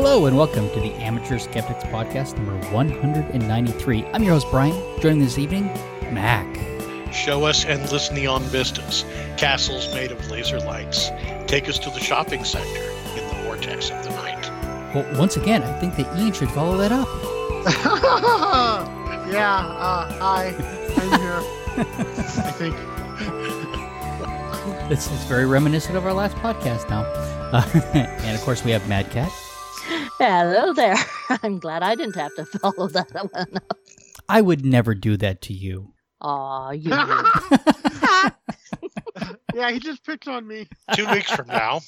Hello and welcome to the Amateur Skeptics Podcast number 193. I'm your host Brian. Joining this evening, Mac. Show us endless neon vistas, castles made of laser lights. Take us to the shopping center in the vortex of the night. Well, once again, I think that Ian should follow that up. yeah, uh, hi, I'm here. I think. It's, it's very reminiscent of our last podcast now. Uh, and of course, we have Mad Cat. Hello there. I'm glad I didn't have to follow that one up. I would never do that to you. Aw, you. Yeah, he just picked on me. Two weeks from now,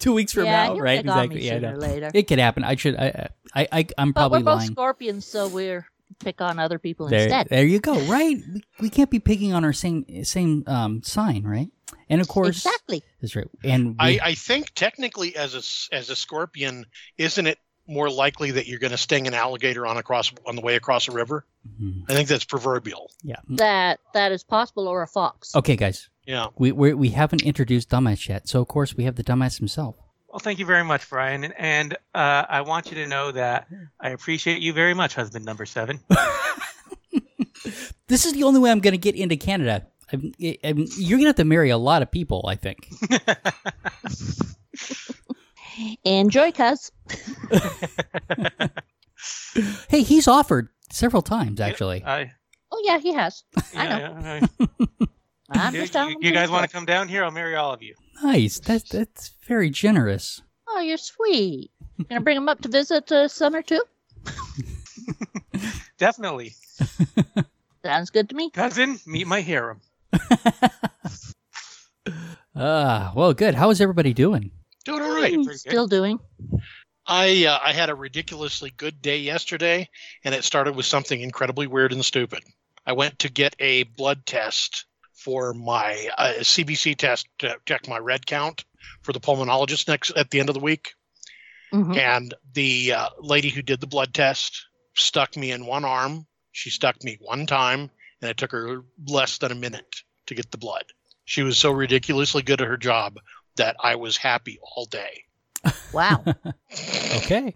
Two weeks from yeah, now, he'll right? pick on Exactly. me Yeah, I sooner know. later. It could happen. I should. I. I. I I'm but we're both lying. scorpions, so we're pick on other people There, instead. there you go. Right. We, we can't be picking on our same same um sign, right? And of course, Exactly. that's right. And we, I, I think technically as a s- as a scorpion, isn't it more likely that you're going to sting an alligator on across on the way across a river? Mhm. I think that's proverbial. yeah. That that is possible, or a fox. Okay, guys. Yeah. We we we haven't introduced dumbass yet, so of course we have the dumbass himself. Well, thank you very much, Brian. And, and uh, I want you to know that I appreciate you very much, husband number seven. This is the only way I'm going to get into Canada. I'm, I'm, you're going to have to marry a lot of people, I think. Enjoy, cuz. Hey, he's offered several times, actually. I, Oh yeah, he has. I know. yeah, yeah, I'm you, just you- you guys want to come down here? I'll marry all of you. Nice. That's that's very generous. Oh, you're sweet. Gonna bring him up to visit uh, summer too. Definitely. Sounds good to me. Cousin, meet my harem. Ah, well, good. How is everybody doing? Right. Good. Still doing. I uh, I had a ridiculously good day yesterday, and it started with something incredibly weird and stupid. I went to get a blood test for my uh, CBC test to check my red count for the pulmonologist next at the end of the week. Mhm. and the uh, lady who did the blood test stuck me in one arm. She stuck me one time, and it took her less than a minute to get the blood. She was so ridiculously good at her job that I was happy all day. Wow. Okay.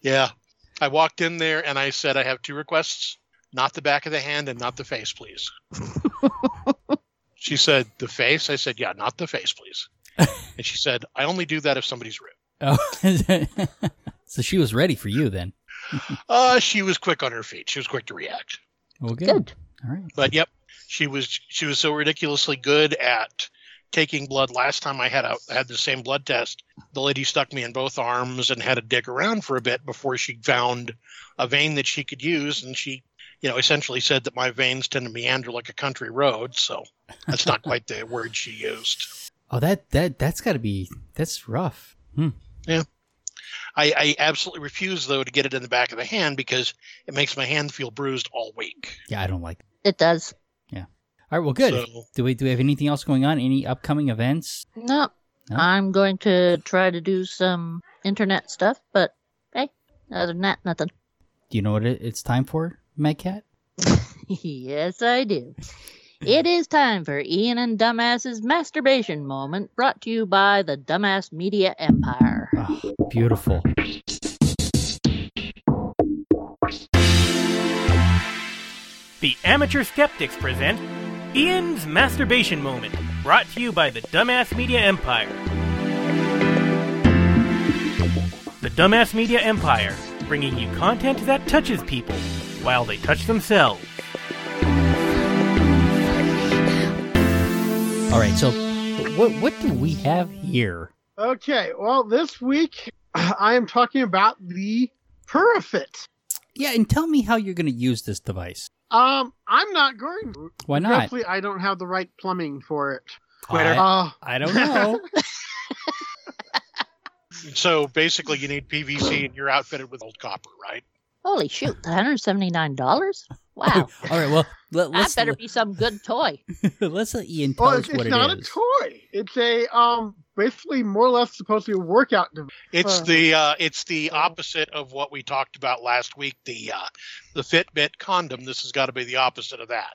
Yeah. I walked in there and I said, I have two requests not the back of the hand and not the face, please. she said, The face? I said, Yeah, not the face, please. and she said, I only do that if somebody's rude. Oh, so she was ready for you then. Uh, she was quick on her feet. She was quick to react. Well, good. good. All right. but yep, she was she was so ridiculously good at taking blood. Last time I had a had the same blood test, the lady stuck me in both arms and had to dig around for a bit before she found a vein that she could use, and she. You know, essentially said that my veins tend to meander like a country road, so that's not quite the word she used. Oh, that that that's got to be that's rough. Hmm. Yeah. I, I absolutely refuse, though, to get it in the back of the hand because it makes my hand feel bruised all week. Yeah, I don't like. It does. All right. Well, good. So- do we do we have anything else going on? Any upcoming events? No. No? I'm going to try to do some internet stuff, but hey, other than that, nothing. Do you know what it's time for, Mad Cat? yes, I do. It is time for Ian and Dumbass's masturbation moment, brought to you by the Dumbass Media Empire. Oh, beautiful. The Amateur Skeptics present Ian's Masturbation Moment, brought to you by the Dumbass Media Empire. The Dumbass Media Empire, bringing you content that touches people while they touch themselves. All right. So, what what do we have here? Okay, well, this week I am talking about the Perifit. Yeah, and tell me how you're going to use this device. Um, I'm not going to. Why not? Hopefully, I don't have the right plumbing for it. Twitter. I, Uh, I don't know. So basically, you need PVC and you're outfitted with old copper, right? Holy shoot, $179? Wow. All right. Well, let, that let's better be some good toy. let's let Ian tell well, us it's, it's what not a toy. It's a um, basically more or less supposed to be a workout device. It's Uh, the uh, it's the opposite of what we talked about last week. The uh, the Fitbit condom. This has got to be the opposite of that.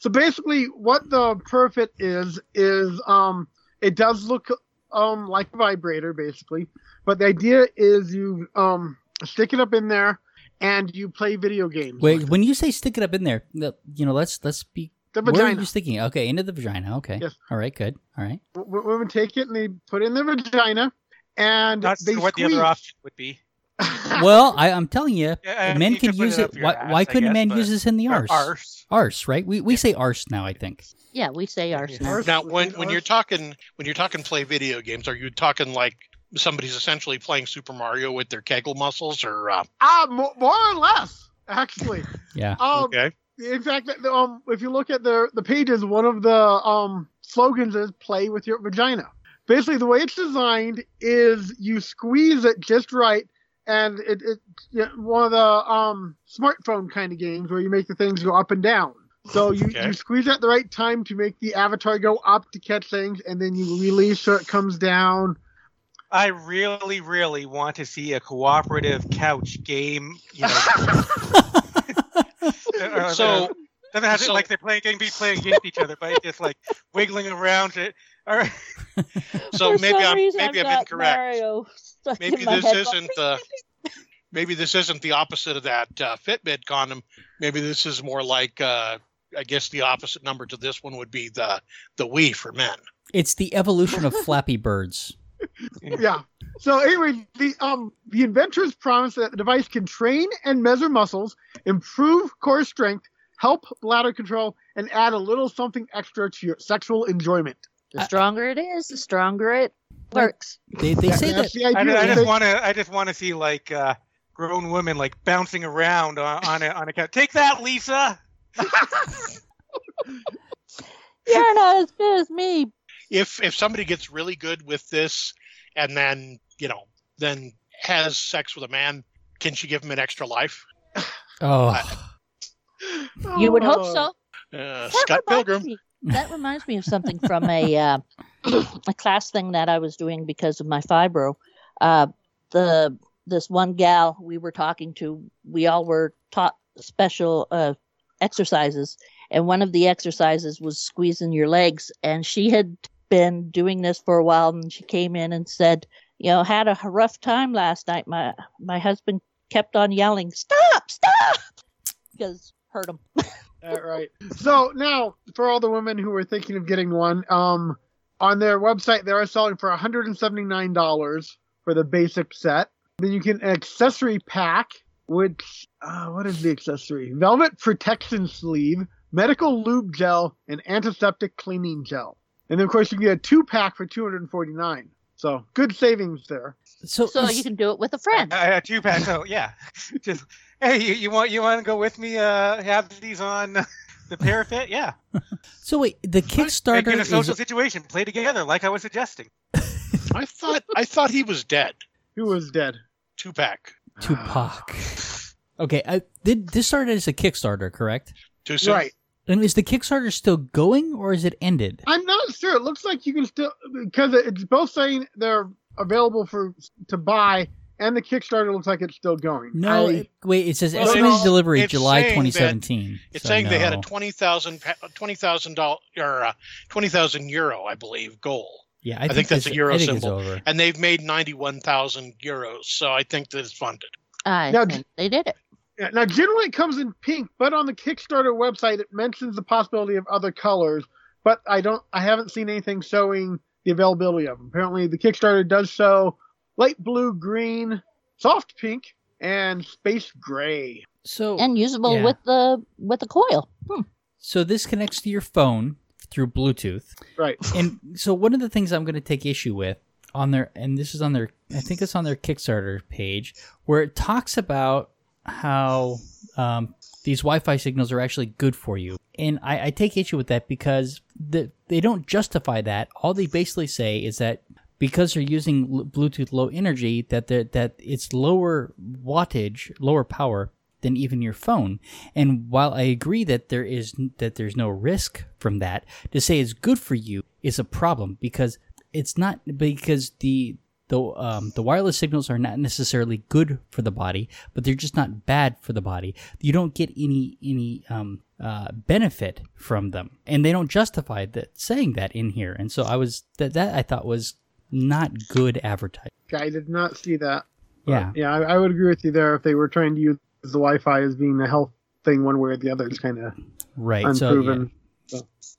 So basically, what the Perifit is is um, it does look um like a vibrator basically, but the idea is you um stick it up in there and you play video games. Wait, when you say stick it up in there, you know, let's let's be. the Where are vagina. you sticking it? Okay, into the vagina. Okay. Yes. All right. Good. All right. W- women take it and they put it in their vagina, and Not they sure what the other option would be. Well, I, I'm telling you, Yeah, men you can could use it it. Why, ass, why couldn't guess, men use this in the arse? arse. Arse, right? We we say arse now. I think. Yeah, we say arse now. Now, when when you're talking when you're talking play video games, are you talking like somebody's essentially playing Super Mario with their Kegel muscles, or uh, ah, more, more or less, actually. Yeah. Um, okay? In fact, um, if you look at the the pages, one of the um slogans is "Play with your vagina." Basically, the way it's designed is you squeeze it just right, and it, it you know, one of the um smartphone kind of games where you make the things go up and down. So you, Okay. you squeeze at the right time to make the avatar go up to catch things, and then you release so it comes down. I really, really want to see a cooperative couch game. You know, So doesn't have to so- like they're playing game be playing against each other, but it's just like wiggling around it. All right. so For maybe I'm reason, maybe I've I'm incorrect. Mario stuck in Maybe this isn't uh, maybe this isn't the opposite of that uh, Fitbit condom. Maybe this is more like uh, I guess the opposite number to this one would be the the Wii for men. It's the evolution of Flappy Birds. Yeah. So anyway, the um the inventors promise that the device can train and measure muscles, improve core strength, help bladder control, and add a little something extra to your sexual enjoyment. The stronger it is, the stronger it works. They they say that the I, idea. I They- just want to. I just want to see like uh, grown women like bouncing around on, on a on a couch. Take that, Lisa. You're not as good as me. If if somebody gets really good with this and then you know then has sex with a man, can she give him an extra life? oh You would hope so. Uh, Scott Pilgrim. me- that reminds me of something from a uh, a class thing that I was doing because of my fibro. Uh, the this one gal we were talking to, we all were taught special uh, exercises, and one of the exercises was squeezing your legs. And she had been doing this for a while, and she came in and said, "You know, had a rough time last night. My my husband kept on yelling, stop, stop,' because hurt him." All right. So now, for all the women who are thinking of getting one, um, on their website they are selling for $179 for the basic set. Then you can accessory pack, which uh, what is the accessory? Velvet protection sleeve, medical lube gel, and antiseptic cleaning gel. And then of course you can get a two pack for 249. So good savings there. so, So you can do it with a friend. Uh, two pack. So yeah, just hey, you, you want you want to go with me? Uh, have these on the parapet? Yeah. so wait the Make Kickstarter it a social is situation. Play together, like I was suggesting. I thought I thought he was dead. Who was dead? Two pack. Tupac. Okay, I, did this started as a Kickstarter, correct? Too soon. Right. And is the Kickstarter still going or is it ended? I'm not sure. It looks like you can still because it's both saying they're available for to buy, and the Kickstarter looks like it's still going. No, I- it- wait. It says Well, estimated delivery it's July saying that- 2017. It's So saying they had a no. twenty thousand twenty thousand dollar or uh, twenty thousand euro, I believe, goal, Yeah, I, I think that's a euro I think symbol. And they've made ninety one thousand euros. So I think that it's funded. I Now, think they did it. Yeah, now, generally it comes in pink, but on the Kickstarter website it mentions the possibility of other colors. But I don't, I haven't seen anything showing the availability of them. Apparently, the Kickstarter does show light blue, green, soft pink, and space gray. So And usable yeah. with the with the coil. Hmm. so this connects to your phone through Bluetooth. Right. And so one of the things I'm going to take issue with on their and this is on their I think it's on their Kickstarter page where it talks about how um, these Wi-Fi signals are actually good for you, and I, I take issue with that because the, they don't justify that. All they basically say is that because they're using Bluetooth low energy, that that it's lower wattage, lower power than even your phone. And while I agree that there is that there's no risk from that, to say it's good for you is a problem because it's not because the the um, the wireless signals are not necessarily good for the body, but they're just not bad for the body. You don't get any any um, uh, benefit from them, and they don't justify that saying that in here. And so I was that that I thought was not good advertising. I did not see that. Yeah, Yeah, I, I would agree with you there. If they were trying to use the Wi-Fi as being the health thing one way or the other, it's kind of right. So yeah. unproven.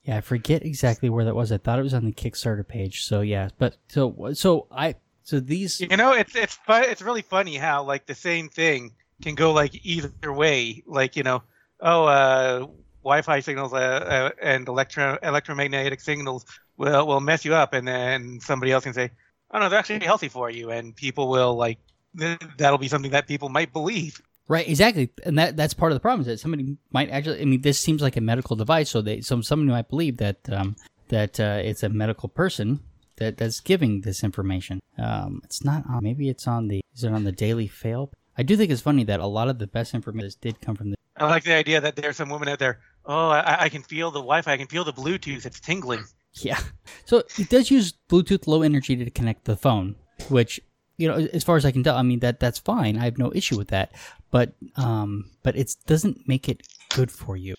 yeah, I forget exactly where that was. I thought it was on the Kickstarter page. So yeah, but so so I so these You know, it's it's it's really funny how like the same thing can go like either way. Like you know, oh, uh, Wi-Fi signals uh, uh, and electro electromagnetic signals will will mess you up, and then somebody else can say, oh no, they're actually healthy for you, and people will like th- that'll be something that people might believe. Right, exactly, and that that's part of the problem is that somebody might actually. I mean, this seems like a medical device, so they some somebody might believe that um, that uh, it's a medical person that that's giving this information. Um, it's not on. Maybe it's on the. Is it on the Daily Fail? I do think it's funny that a lot of the best information did come from the. I like the idea that there's some woman out there. Oh, I, I can feel the Wi-Fi. I can feel the Bluetooth. It's tingling. Yeah, so it does use Bluetooth Low Energy to connect the phone, which you know, as far as I can tell, I mean that that's fine. I have no issue with that, but um, but it doesn't make it good for you.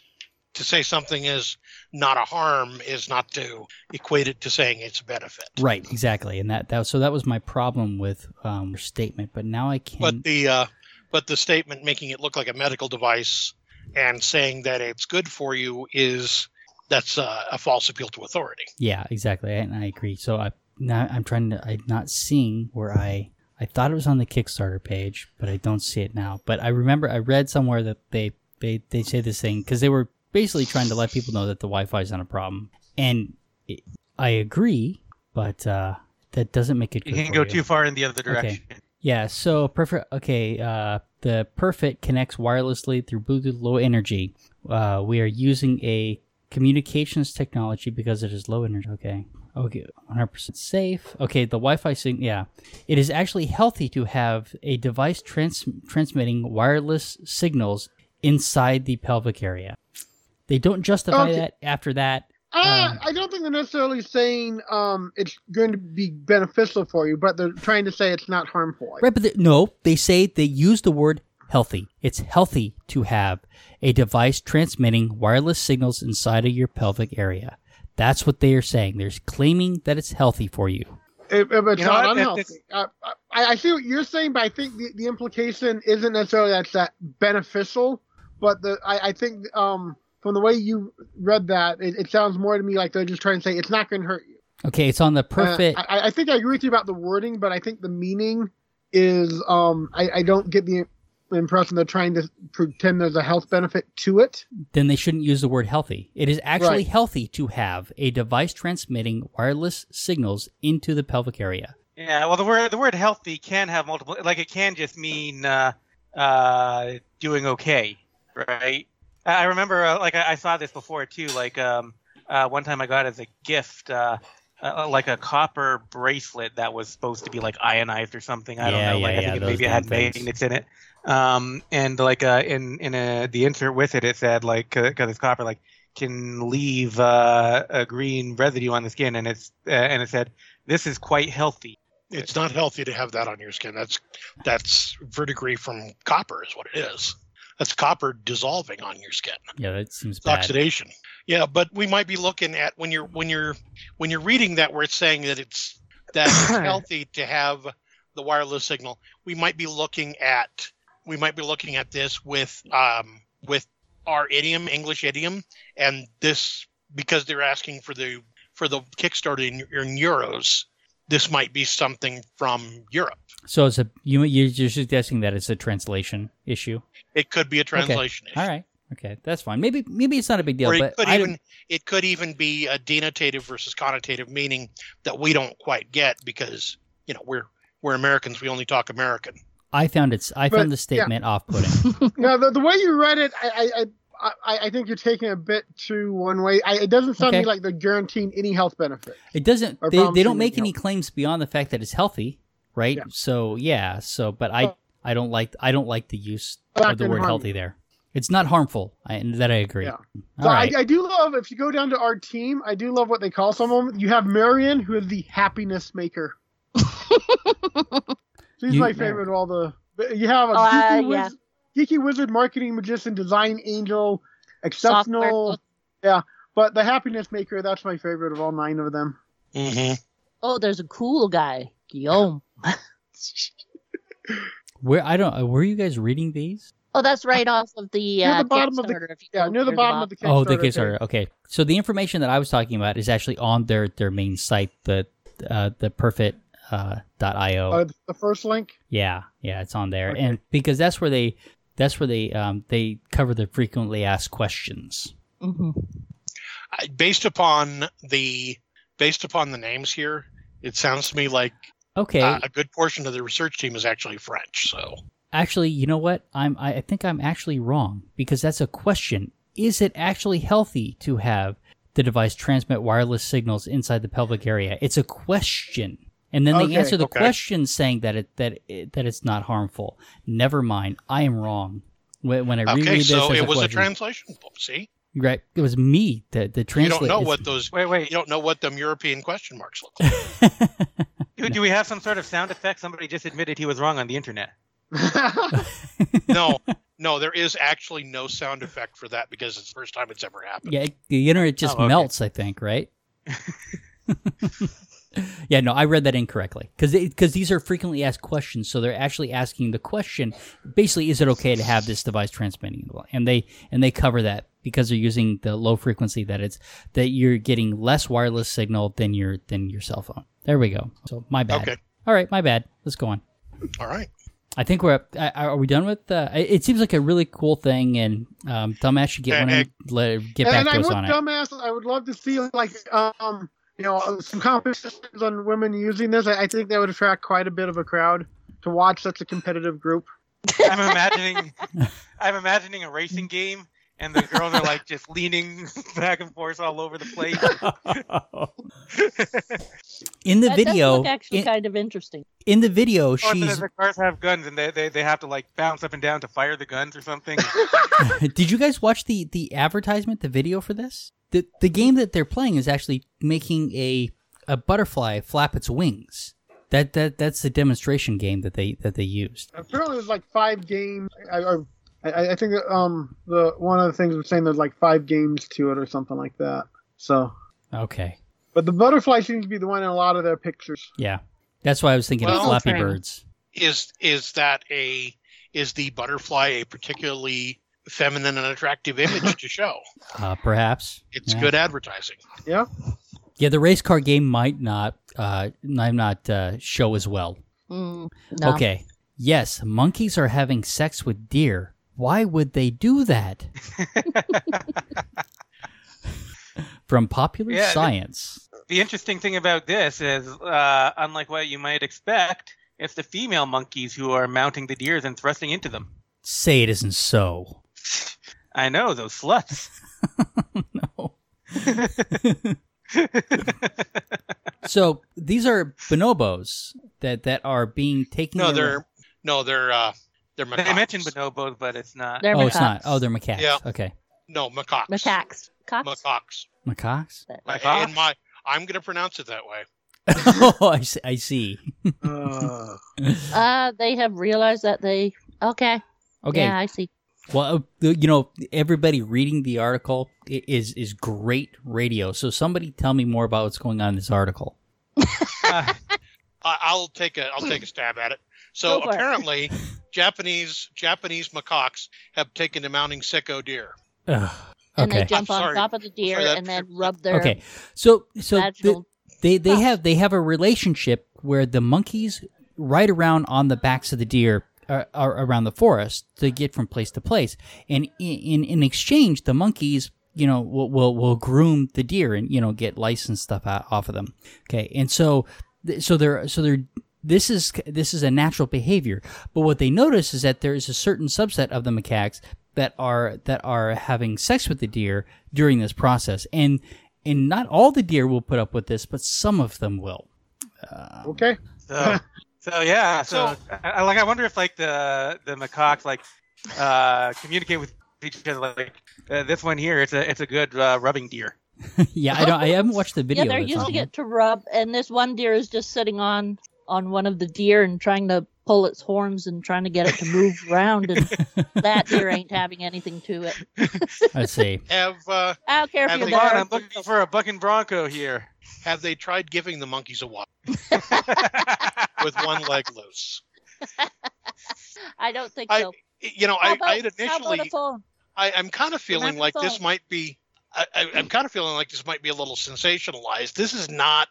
To say something is not a harm is not to equate it to saying it's a benefit. Right, exactly, and that that so that was my problem with um, your statement. But now I can. But the uh, but the statement making it look like a medical device and saying that it's good for you is that's uh, a false appeal to authority. Yeah, exactly, and I agree. So I now I'm trying to I'm not seeing where I I thought it was on the Kickstarter page, but I don't see it now. But I remember I read somewhere that they they they say this thing because they were basically trying to let people know that the Wi-Fi is not a problem, and it, I agree, but uh, that doesn't make it. You good can for go too far in the other direction. Okay. Yeah, so perfect. Okay, uh, the Perifit connects wirelessly through Bluetooth Low Energy. Uh, we are using a communications technology because it is low energy. Okay, okay, 100% safe. Okay, the Wi-Fi signal. Yeah, it is actually healthy to have a device trans- transmitting wireless signals inside the pelvic area. They don't justify Okay. that after that. Uh, Um, I don't think they're necessarily saying um, it's going to be beneficial for you, but they're trying to say it's not harmful. Right, but they, no, they say they use the word healthy. It's healthy to have a device transmitting wireless signals inside of your pelvic area. That's what they are saying. They're claiming that it's healthy for you. It, it- it's You know not what? It- unhealthy. Uh, I, I see what you're saying, but I think the, the implication isn't necessarily that's that beneficial. But the I, I think um, from the way you read that, it, it sounds more to me like they're just trying to say it's not going to hurt you. Okay, it's on the Uh, perfect. I, I think I agree with you about the wording, but I think the meaning is um, I, I don't get the impression they're trying to pretend there's a health benefit to it. then they shouldn't use the word healthy. It is actually Right. healthy to have a device transmitting wireless signals into the pelvic area. Yeah, well, the word the word healthy can have multiple. Like it can just mean uh, uh, doing okay, right? I I remember, uh, like I, I saw this before too. Like um, uh, one time I got as a gift, uh, uh, like a copper bracelet that was supposed to be like ionized or something. I Yeah, don't know. Like yeah, I think yeah, it, maybe it had things. magnets in it. Um, and like uh, in in a, the insert with it, it said like because it's copper, like can leave uh, a green residue on the skin, and it's uh, and it said this is quite healthy. It's not healthy to have that on your skin. That's that's verdigris from copper is what it is. That's copper dissolving on your skin. Yeah, that seems It's bad. oxidation. Yeah, but we might be looking at when you're when you're when you're reading that where it's saying that it's that it's healthy to have the wireless signal. We might be looking at we might be looking at this with um with our idiom, English idiom, and this because they're asking for the for the Kickstarter in, in euros. This might be something from Europe. So it's a you you're suggesting that it's a translation issue. It could be a translation issue. All right. Okay, that's fine. Maybe maybe it's not a big deal, or it but could I even don't- it could even be a denotative versus connotative meaning that we don't quite get because you know we're we're Americans. We only talk American. I found it's I But, found the yeah. statement off-putting. Now, the, the way you read it, I, I, I, I, I think you're taking a bit too one way. I, it doesn't sound to me like they're guaranteeing any health benefit. It doesn't. They, they don't make any help. claims beyond the fact that it's healthy, right? Yeah. So yeah. So, but I. I don't like I don't like the use Not of the word harm healthy you. there. It's not harmful. I, and that I agree. Yeah. So right. I, I do love if you go down to our team, I do love what they call someone. You have Marion, who is the happiness maker. She's You- my favorite of all the. You have a uh, geeky, yeah. Wiz, geeky wizard, marketing magician, design angel, exceptional. Software. Yeah, but the happiness maker, that's my favorite of all nine of them. Mm-hmm. Oh, there's a cool guy, Guillaume. Where I don't. uh, Were you guys reading these? Oh, that's right off of the, Near uh, the bottom of the- Kickstarter, if you Yeah, near the to bottom of the Kickstarter. oh, the page. Kickstarter. Okay, so the information that I was talking about is actually on their their main site, the uh, the perifit uh, dot io. Uh, the first link. Yeah, yeah, it's on there, Okay. and because that's where they that's where they um they cover the frequently asked questions. hmm based upon the based upon the names here, it sounds to me like Okay, uh, a good portion of the research team is actually French. So actually, you know what? I'm I I think I'm actually wrong because that's a question. Is it actually healthy to have the device transmit wireless signals inside the pelvic area? It's a question. And then they answer the okay. question saying that it that it, that it's not harmful. Never mind, I am wrong. When, when I okay, reread this, so as it was a translation. See, Right, it was me the the you don't know it's- what those Wait, wait. you don't know what them European question marks look like. Do, do we have some sort of sound effect? Somebody just admitted he was wrong on the internet. no, no, there is actually no sound effect for that because it's the first time it's ever happened. Yeah, the internet just Oh, okay. melts. I think, right? yeah, no, I read that incorrectly because because these are frequently asked questions, so they're actually asking the question. Basically, is it okay to have this device transmitting? And they and they cover that because they're using the low frequency that it's that you're getting less wireless signal than your than your cell phone. There we go. So my bad. Okay. All right, my bad. Let's go on. All right. I think we're up. Are we done with? Uh, it it seems like a really cool thing, and um, Dumbass should get And- one and let, get back and to us on it. dumbass. I would love to see like um you know some competitions on women using this. I, I think that would attract quite a bit of a crowd to watch such a competitive group. I'm imagining, I'm imagining a racing game, and the girls are like just leaning back and forth all over the place. in the that does video, look actually in, kind of interesting. in the video, Or the, she's. the cars have guns, and they, they they have to like bounce up and down to fire the guns or something. Did you guys watch the the advertisement, the video for this? The the game that they're playing is actually making a a butterfly flap its wings. That that that's the demonstration game that they that they used. Apparently, it was like five games. I, I, I I think that, um the one of the things was saying there's like five games to it or something like that. So, Okay, but the butterfly seems to be the one in a lot of their pictures. yeah, that's why I was thinking of Flappy Train. Birds. Is is that a is the butterfly a particularly feminine and attractive image to show? Uh, perhaps It's Yeah. good advertising. Yeah. Yeah, the race car game might not uh might not uh, show as well. Mm, no. Okay. Yes, monkeys are having sex with deer. Why would they do that? From popular Yeah, science. the interesting thing about this is, uh, unlike what you might expect, it's the female monkeys who are mounting the deers and thrusting into them. Say it isn't so. I know those sluts. no. so these are bonobos that that are being taken. No, around- they're no, they're uh, they're they mentioned bonobos, but it's not. They're Oh, it's not. Oh, they're macaques. Yeah. Okay. no macaques. macaques. Cox? Macaques. Macaques. Macaques? And my I'm going to pronounce it that way. oh, I see. I see. Uh, Uh, they have realized that they. Okay. Okay. Yeah, I see. Well, uh, you know, everybody reading the article is is great radio. So somebody tell me more about what's going on in this article. Uh, I'll take a I'll take a stab at it. So Go for it. apparently, Japanese Japanese macaques have taken to mounting sika deer. Ugh. And they jump I'm on sorry. top of the deer Sorry, and then rub their Okay. So so the, they they Huh. have they have a relationship where the monkeys ride around on the backs of the deer uh, are around the forest to get from place to place, and in in, in exchange, the monkeys you know will, will will groom the deer and you know get license stuff out, off of them. Okay, and so so they're so they're this is this is a natural behavior, but what they notice is that there is a certain subset of the macaques that are that are having sex with the deer during this process, and and not all the deer will put up with this, but some of them will. okay. so, so yeah. So, So- I, I like. I wonder if like the the macaques like uh, communicate with each other. Like uh, this one here, it's a it's a good uh, rubbing deer. yeah, I don't. I haven't watched the video. yeah, they're that's using on it to rub, and this one deer is just sitting on on one of the deer and trying to pull its horns and trying to get it to move around, and that deer ain't having anything to it. Let's see. Have uh, I don't care if you're they- Come on, there. I'm looking for a bucking bronco here. have they tried giving the monkeys a walk with one leg loose? I don't think I- so. You know, How I, about, I had initially? I, I'm kind of feeling Remember like the this might be. I, I, I'm kind of feeling like this might be a little sensationalized. This is not.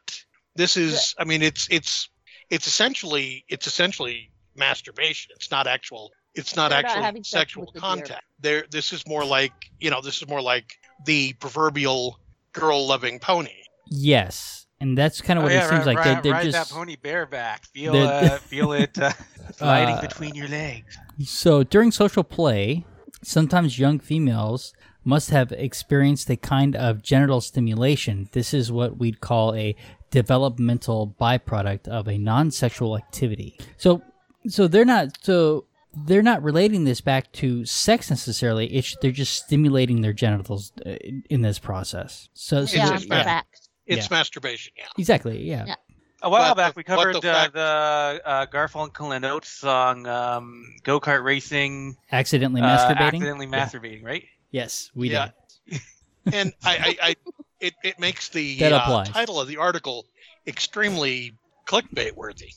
This is. I mean, it's it's it's essentially it's essentially masturbation. It's not actual. It's not They're not actually having sex sexual with the contact. There. This is more like you know. This is more like the proverbial girl-loving pony. Yes, and that's kind of Oh, what yeah, it seems ri- like. They're, they're ride just that pony bareback. Feel They're- uh, feel it uh, gliding Uh, between your legs. So during social play, sometimes young females must have experienced a kind of genital stimulation. This is what we'd call a developmental byproduct of a non-sexual activity. So so they're not so they're not relating this back to sex necessarily. It's they're just stimulating their genitals uh, in, in this process. So, so Yeah, just in bad. fact. It's masturbation. Yeah. exactly, yeah. Yeah. A while But back, the- we covered the uh, the uh, Garfunkel and Oates song um, "Go Kart Racing." Accidentally uh, masturbating. accidentally Yeah. masturbating, right? Yes, we Yeah. did. and I, I, I it, it makes the That uh, title of the article extremely clickbait worthy.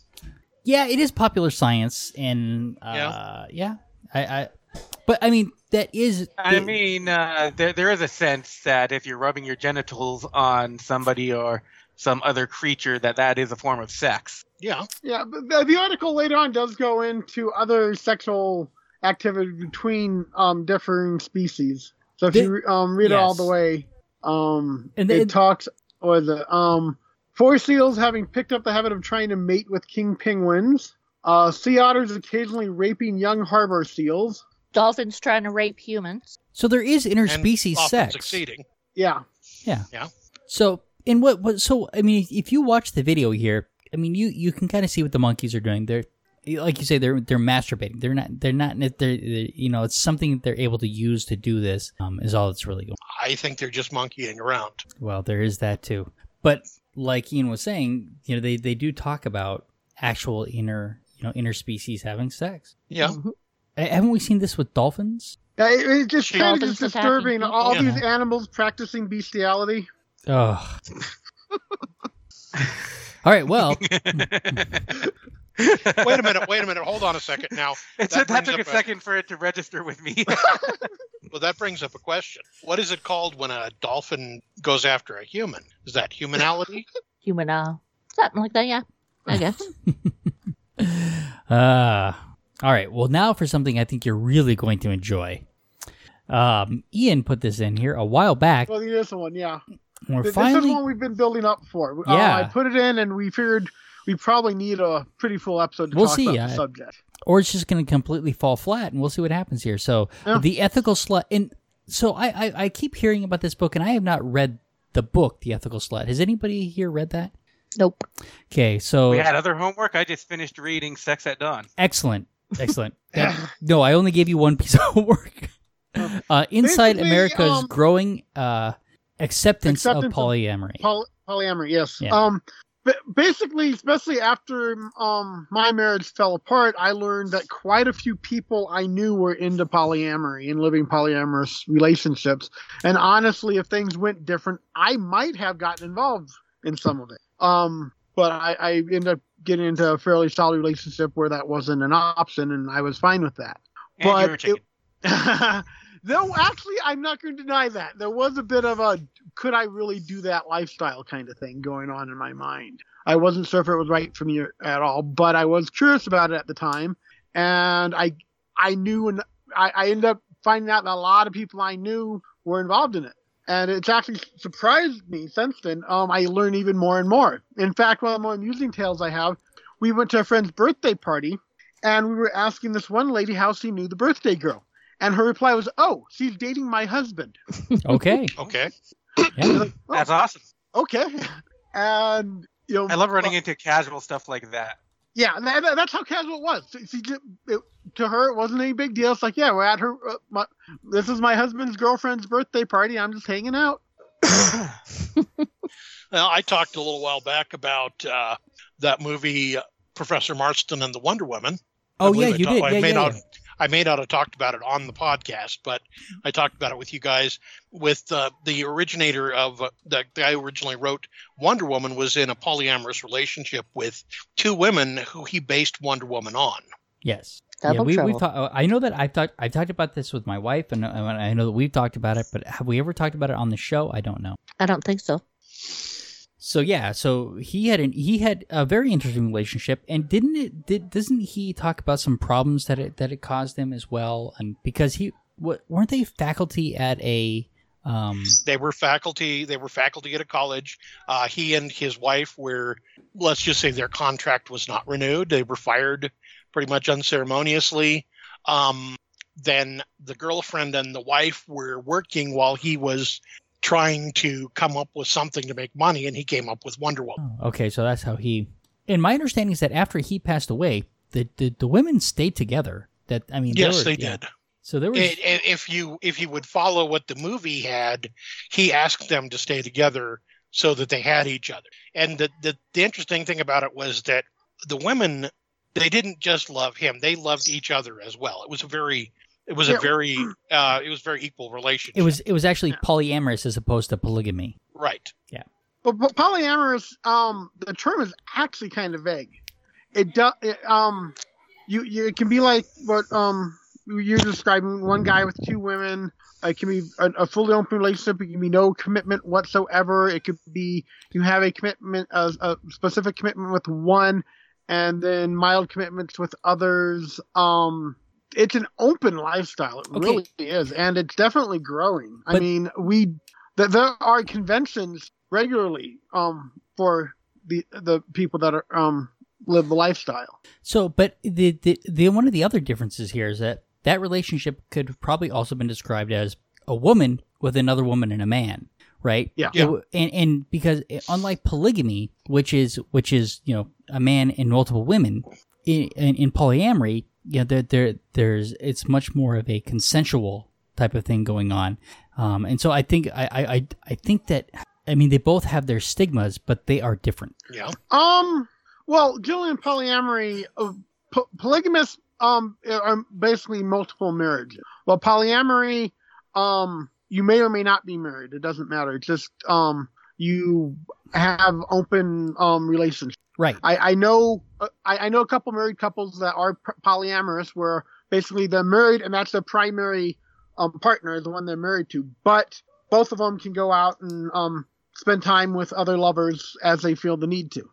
Yeah, it is popular science, and uh, yeah, I, I, but I mean that is. I mean, uh, there there is a sense that if you're rubbing your genitals on somebody or some other creature, that that is a form of sex. Yeah, Yeah, but the, the article later on does go into other sexual activity between um, differing species. So if Thi- you um, read it all the way, um, And it talks or the um, fur seals having picked up the habit of trying to mate with king penguins. Uh, sea otters occasionally raping young harbor seals. Dolphins trying to rape humans. so there is interspecies often sex. succeeding. Yeah. Yeah. Yeah, So in what, what? So I mean, if you watch the video here, I mean, you you can kind of see what the monkeys are doing. They're like you say, they're they're masturbating. They're not. They're not. They're, they're you know, it's something they're able to use to do this. Um, is all that's really going. I think they're just monkeying around. Well, there is that too. But like Ian was saying, you know, they they do talk about actual inner you know interspecies having sex. Yeah, Mhm. Uh, Haven't we seen this with dolphins? Yeah, it, it's just kind of Dolphins just disturbing. All Yeah. these animals practicing bestiality. Oh. All right. Well, wait a minute. Wait a minute. Hold on a second. Now, It That took, that took a up a- second for it to register with me. well, that brings up a question. What is it called when a dolphin goes after a human? Is that humanality? Human, uh, something like that, yeah. I guess. uh, all right. Well, now for something I think you're really going to enjoy. Um, Ian put this in here a while back. Well, this one, yeah. We're This finally is one we've been building up for. Uh, Yeah. I put it in, and we figured we probably need a pretty full episode to We'll talk see, about yeah. the subject. or it's just going to completely fall flat, and we'll see what happens here. So Yeah. the ethical slut, and so I, I I keep hearing about this book, and I have not read the book, The Ethical Slut. Has anybody here read that? Nope. Okay, so we had other homework. I just finished reading Sex at Dawn. excellent, excellent. That- no, I only gave you one piece of work. Uh, Inside Basically, America's um, growing uh, acceptance, Acceptance of of polyamory. Poly- polyamory, yes. Yeah. Um, but basically, especially after um my marriage fell apart, I learned that quite a few people I knew were into polyamory and living polyamorous relationships. And honestly, if things went different, I might have gotten involved in some of it. Um, but I, I ended up getting into a fairly solid relationship where that wasn't an option, and I was fine with that. And But were no, actually, I'm not going to deny that. There was a bit of a could I really do that lifestyle kind of thing going on in my mind. I wasn't sure if it was right for me at all, but I was curious about it at the time, and I I knew and I, I ended up finding out that a lot of people I knew were involved in it. And it's actually surprised me since then. Um, I learned even more and more. In fact, one of the more amusing tales I have, we went to a friend's birthday party, and we were asking this one lady how she knew the birthday girl. And her reply was, "Oh, she's dating my husband." Okay, Okay. yeah. Oh, That's awesome. okay. And you know, I love running into casual stuff like that. Yeah, and that, that's how casual it was. She, she it, to her, it wasn't any big deal. It's like, yeah, we're at her. Uh, my, this is my husband's girlfriend's birthday party. I'm just hanging out. Well, I talked a little while back about uh, that movie uh, Professor Marston and the Wonder Woman. Oh yeah, I you ta- did. I Yeah, may yeah, not. yeah. I may not have talked about it on the podcast, but I talked about it with you guys. With uh, the originator of uh, the guy who originally wrote Wonder Woman was in a polyamorous relationship with two women who he based Wonder Woman on. Yes. Double yeah, we, trouble. we've talked. I know that I've talked. I've talked about this with my wife, and and I know that we've talked about it. But have we ever talked about it on the show? I don't know. I don't think so. So yeah, so he had an he had a very interesting relationship, and didn't it? Did doesn't he talk about some problems that it that it caused him as well? And because he what weren't they faculty at a um They were faculty. They were faculty at a college. Uh, he and his wife were, let's just say, their contract was not renewed. They were fired pretty much unceremoniously. Um, then the girlfriend and the wife were working while he was trying to come up with something to make money, and he came up with Wonder Woman. oh, okay, so that's how he. And my understanding is that after he passed away, the the, the women stayed together. That I mean, yes, were- they yeah. did. So there was if you if you would follow what the movie had, he asked them to stay together so that they had each other. And the the, the interesting thing about it was that the women they didn't just love him; they loved each other as well. It was a very it was Yeah. a very uh, it was very equal relationship. it was it was actually polyamorous as opposed to polygamy. right. But, but polyamorous, um, the term is actually kind of vague. It does, um, you, you, it can be like what, um, you're describing one guy with two women. It can be a, a fully open relationship. It can be no commitment whatsoever. It could be you have a commitment, a, a specific commitment with one, and then mild commitments with others. Um, it's an open lifestyle. It Okay. really is, and it's definitely growing. I mean, we th- there are conventions regularly um, for the the people that are um, live the lifestyle. So, but the, the the one of the other differences here is that that relationship could have probably also been described as a woman with another woman and a man, right? Yeah. It and and because it- unlike polygamy, which is which is you know a man and multiple women, in, in, in polyamory, you know there there there's it's much more of a consensual type of thing going on, um, and so I think I I I, I think that. I mean, they both have their stigmas, but they are different. Yeah. Um, well, Julian polyamory, uh, po- polygamists um are basically multiple marriages. Well, polyamory, um, you may or may not be married. It doesn't matter. It's just um you have open um relationships. Right. I, I know I, I know a couple married couples that are polyamorous where basically they're married and that's their primary um, partner, the one they're married to. But both of them can go out and um, spend time with other lovers as they feel the need to.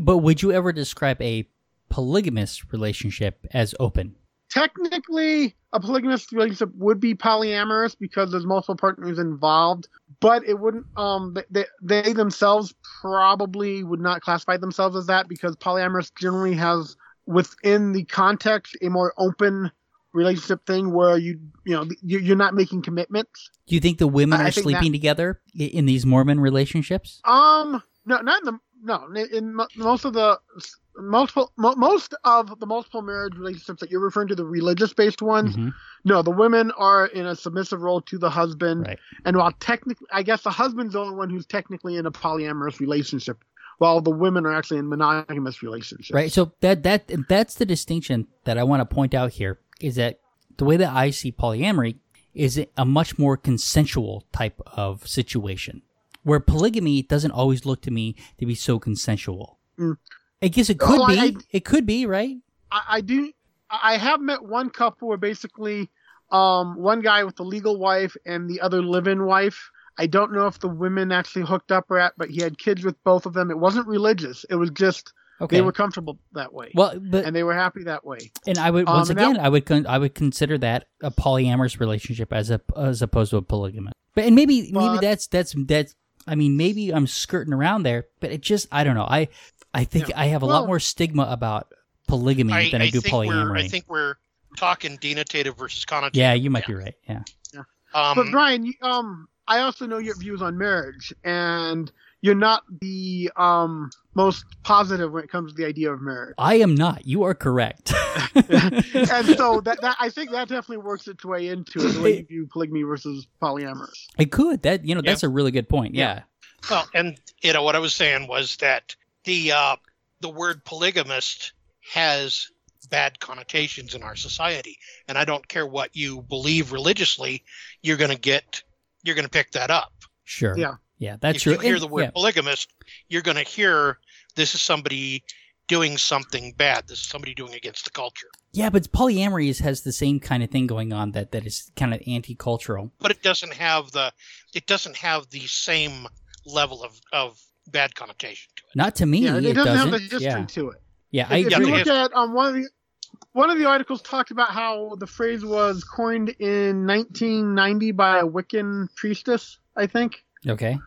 But would you ever describe a polygamous relationship as open? Technically, a polygamous relationship would be polyamorous because there's multiple partners involved, but it wouldn't. Um, they, they themselves probably would not classify themselves as that because polyamorous generally has within the context a more open relationship thing where you you know you- you're not making commitments. Do you think the women I- are sleeping together in these Mormon relationships? Um, no, not in the no in, in most of the multiple mo, most of the multiple marriage relationships that you're referring to the religious based ones. Mhm. No, the women are in a submissive role to the husband, Right. and while technically, I guess the husband's the only one who's technically in a polyamorous relationship, while the women are actually in monogamous relationships. Right. So that that that's the distinction that I want to point out here is that the way that I see polyamory is a much more consensual type of situation, where polygamy doesn't always look to me to be so consensual. Mm. I guess it could Oh, be. I- it could be, right? I, I do. I have met one couple where basically, um, one guy with a legal wife and the other live-in wife. I don't know if the women actually hooked up or at, but he had kids with both of them. It wasn't religious. It was just Okay. they were comfortable that way, well, but and they were happy that way. And I would Um, once and again, that- I would con- I would consider that a polyamorous relationship as a as opposed to a polygamous. But and maybe maybe that's that's that's. I mean, maybe I'm skirting around there, but it just I don't know. I I think I have a lot more stigma about polygamy I, than I, I do think polyamory. I think we're talking denotative versus connotative. yeah, you might be right. Yeah. Um, but Brian, you, um, I also know your views on marriage, and you're not the um most positive when it comes to the idea of marriage. I am not. You are correct. and so that, that I think that definitely works its way into it, the way you view polygamy versus polyamorous. it could. That you know, Yeah. that's a really good point. Yeah. Well, and you know what I was saying was that the uh, the word polygamist has bad connotations in our society. And I don't care what you believe religiously, you're going to get, you're going to pick that up. Sure. Yeah. Yeah, that's true. if true. you hear the word yeah. polygamist, you're going to hear this is somebody doing something bad. This is somebody doing against the culture. Yeah, but polyamory is, has the same kind of thing going on that that is kind of anti-cultural. But it doesn't have the, it doesn't have the same level of, of bad connotation to it. Not to me, yeah, it, it doesn't, have the history yeah, to it. yeah, I if agree. you Yeah, look at um, one of the one of the articles talked about how the phrase was coined in 1990 by a Wiccan priestess, I think. okay.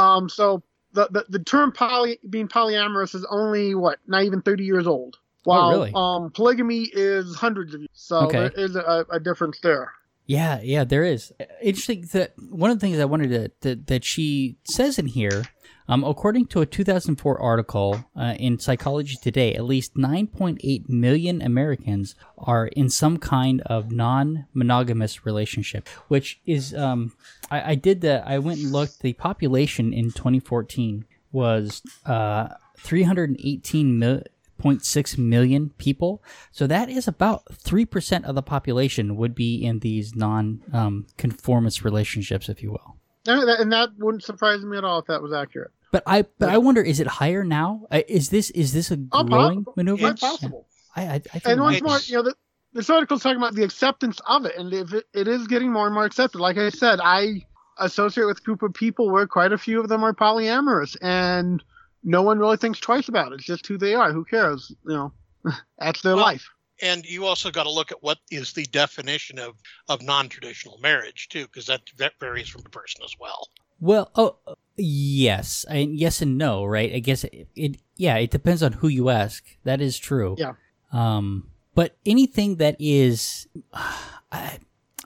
Um, so the, the the term poly being polyamorous is only what not even 30 years old. While Oh, really? um, polygamy is hundreds of years. So Okay. there is a, a difference there. Yeah, yeah, there is. Interesting that one of the things I wanted to, that that she says in here, um, according to a 2004 article uh, in Psychology Today, at least 9.8 million Americans are in some kind of non-monogamous relationship, which is um, I, I did the I went and looked. The population in 2014 was uh 318 mil. 0.6 million people. So that is about 3% of the population would be in these non um, conformist relationships, if you will. And that wouldn't surprise me at all if that was accurate. But I but I wonder is it higher now? Uh, Is this is this a Oh, growing possible. maneuver? Quite possible. I I, I think And once more, It's- you know, the, this article's talking about the acceptance of it, and if it, it is getting more and more accepted. Like I said, I associate with a group of people where quite a few of them are polyamorous, and no one really thinks twice about it. It's just who they are. Who cares? You know, that's their Well, life. And you also got to look at what is the definition of, of non-traditional marriage too, because that, that varies from the person as well. Well, oh uh, yes, I, yes and no, right? I guess it, it yeah, it depends on who you ask. That is true. Yeah. Um, but anything that is, I,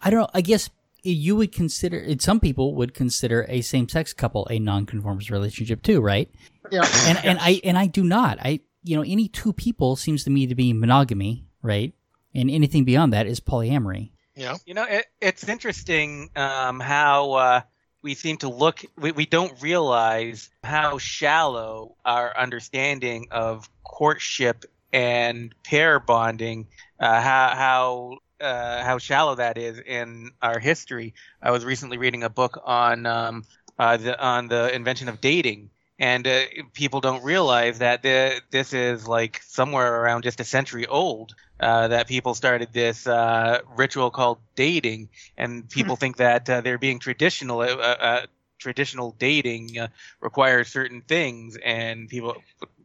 I don't know. I guess you would consider. Some people would consider a same-sex couple a non-conformist relationship too, right? Yeah. And and I and I do not. I you know any two people seems to me to be monogamy, right? And anything beyond that is polyamory. You know, You know, it, it's interesting um, how uh, we seem to look. We, we don't realize how shallow our understanding of courtship and pair bonding, uh, how how uh, how shallow that is in our history. I was recently reading a book on um, uh, the on the invention of dating. And uh, people don't realize that the, this is like somewhere around just a century old uh, that people started this uh, ritual called dating, and people think that uh, they're being traditional. Uh, uh, traditional dating uh, requires certain things, and people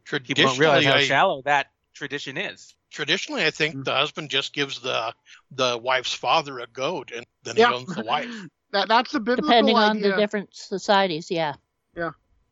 people don't realize traditionally, how I, shallow that tradition is. traditionally, I think the husband just gives the the wife's father a goat, and then Yeah. he owns the wife. That that's the biblical Depending on idea. the different societies, yeah.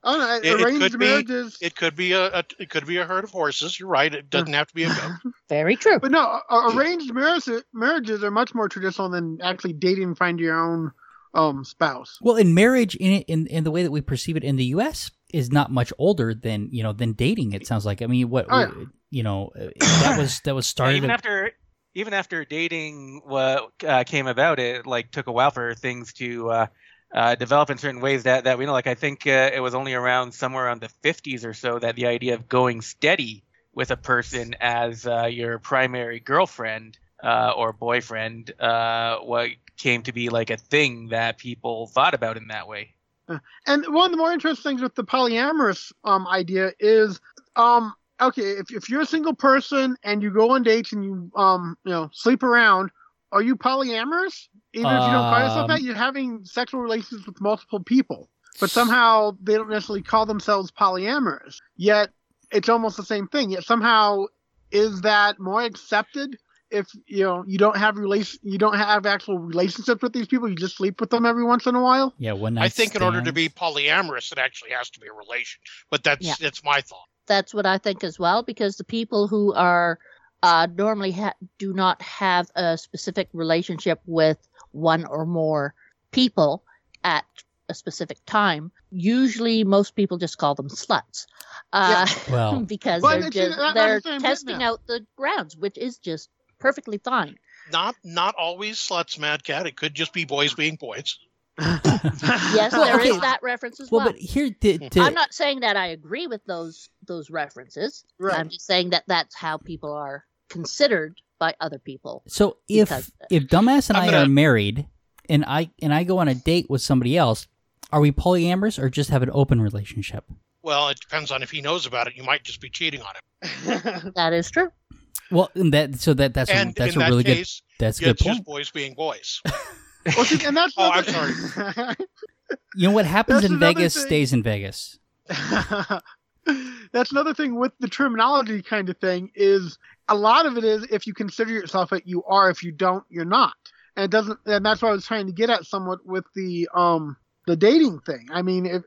Oh, no, It- it arranged could be- marriages. It could be a, a it could be a herd of horses. You're right. It doesn't have to be a goat. Very true. But no, arranged marriages, marriages are much more traditional than actually dating and find your own um spouse. Well, in marriage, in in in the way that we perceive it in the U.S., is not much older than you know than dating. It sounds like. I mean, what Oh, yeah. you know uh, that was that was started. even after even after dating what uh, came about, it like took a while for things to uh, uh, develop in certain ways that, that we know. Like I think uh, it was only around somewhere around the 50s or so that the idea of going steady with a person as uh, your primary girlfriend uh, or boyfriend uh, what came to be like a thing that people thought about in that way. And one of the more interesting things with the polyamorous um idea is um okay if if you're a single person and you go on dates and you um you know sleep around, are you polyamorous? Even if you don't call yourself Um, that, you're having sexual relations with multiple people, but somehow they don't necessarily call themselves polyamorous. Yet it's almost the same thing. Yet somehow is that more accepted? If you know you don't have relation, you don't have actual relationships with these people. You just sleep with them every once in a while. yeah, one night. I think in order to be polyamorous, it actually has to be a relation. But that's Yeah. that's my thought. That's what I think as well, because the people who are uh, normally ha- do not have a specific relationship with one or more people at a specific time, usually most people just call them sluts. Uh, well, because But they're just that- they're that's the testing out the grounds, which is just perfectly fine. Not not always sluts, Mad Cat. It could just be boys being boys. Yes, Well, there is okay. that reference as Well, well. but here to, hmm. to I'm not saying that I agree with those those references. Right. I'm just saying that that's how people are considered by other people. so if uh, if dumbass and I'm I gonna- are married and I and I go on a date with somebody else, are we polyamorous or just have an open relationship? Well, it depends on if he knows about it. You might just be cheating on him. That is true. Well, that so that that's and a, that's a that really good case, that's a good point. just boys being boys. Well, see, and that's Oh, I'm another- You know what happens That's in Vegas thing. stays in Vegas. That's another thing with the terminology kind of thing is a lot of it is if you consider yourself it, you are. If you don't, you're not. And it doesn't. And that's what I was trying to get at somewhat with the um the dating thing. I mean, if,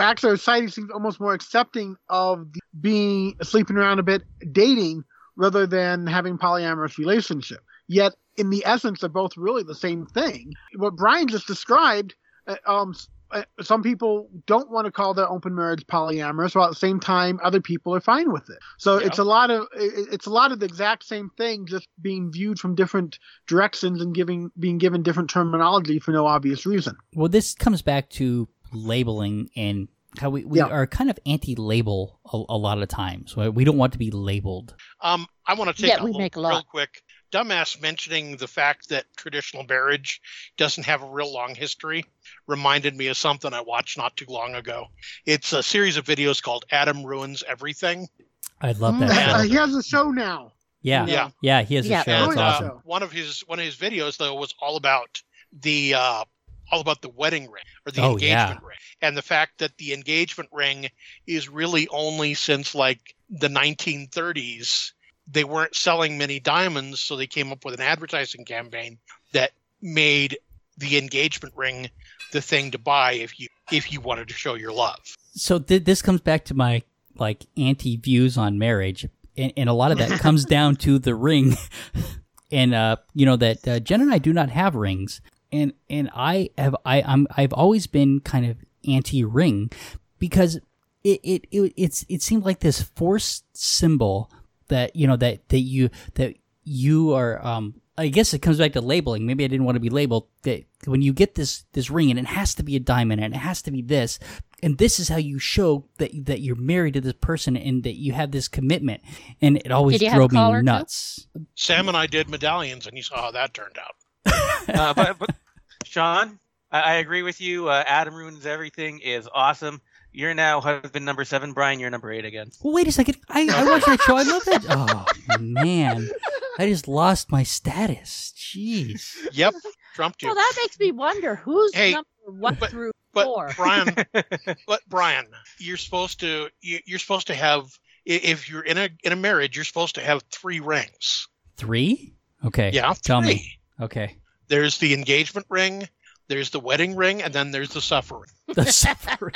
actually, society seems almost more accepting of the, being sleeping around a bit, dating, rather than having polyamorous relationship. Yet, in the essence, they're both really the same thing. What Brian just described, uh, um, uh, some people don't want to call their open marriage polyamorous, while at the same time other people are fine with it. So Yeah. it's a lot of it's a lot of the exact same thing, just being viewed from different directions and giving being given different terminology for no obvious reason. Well, this comes back to labeling and how we, we Yeah. are kind of anti-label a, a lot of times. We don't want to be labeled. Um, I want to take Yeah, a we little- make a real lot. quick. Dumbass mentioning the fact that traditional marriage doesn't have a real long history reminded me of something I watched not too long ago. It's a series of videos called Adam Ruins Everything. I love that. Yeah. Uh, he has a show now. Yeah, Yeah. yeah, he has Yeah. a show. It's yeah. awesome. One of his one of his videos though was all about the uh, all about the wedding ring or the Oh, engagement ring and the fact that the engagement ring is really only since like the 1930s they weren't selling many diamonds so they came up with an advertising campaign that made the engagement ring the thing to buy if you if you wanted to show your love. So th- this comes back to my like anti-views on marriage, and, and a lot of that comes down to the ring, and uh, you know that uh, Jen and I do not have rings, and and I have I I'm I've always been kind of anti-ring because it it, it it's it seemed like this forced symbol that you know that that you that you are um I guess it comes back to labeling. Maybe I didn't want to be labeled that when you get this this ring and it has to be a diamond and it has to be this and this is how you show that that you're married to this person and that you have this commitment and it always Did you have a drove me collar, too? nuts. sam and i did medallions and you saw how that turned out uh, but, but Sean, I, I agree with you. Uh, Adam ruins everything is awesome. You're now husband number seven. Brian, you're number eight again. Well, wait a second. I, I watched that show. I love it. Oh man, I just lost my status. Jeez. yep trumped you Well, that makes me wonder who's Hey, number one but- through but four. brian But Brian, you're supposed to you- you're supposed to have if you're in a in a marriage, you're supposed to have three rings. Three? Okay. Yeah, Tell three. me. Okay. There's the engagement ring, there's the wedding ring, and then there's the suffering. The suffering.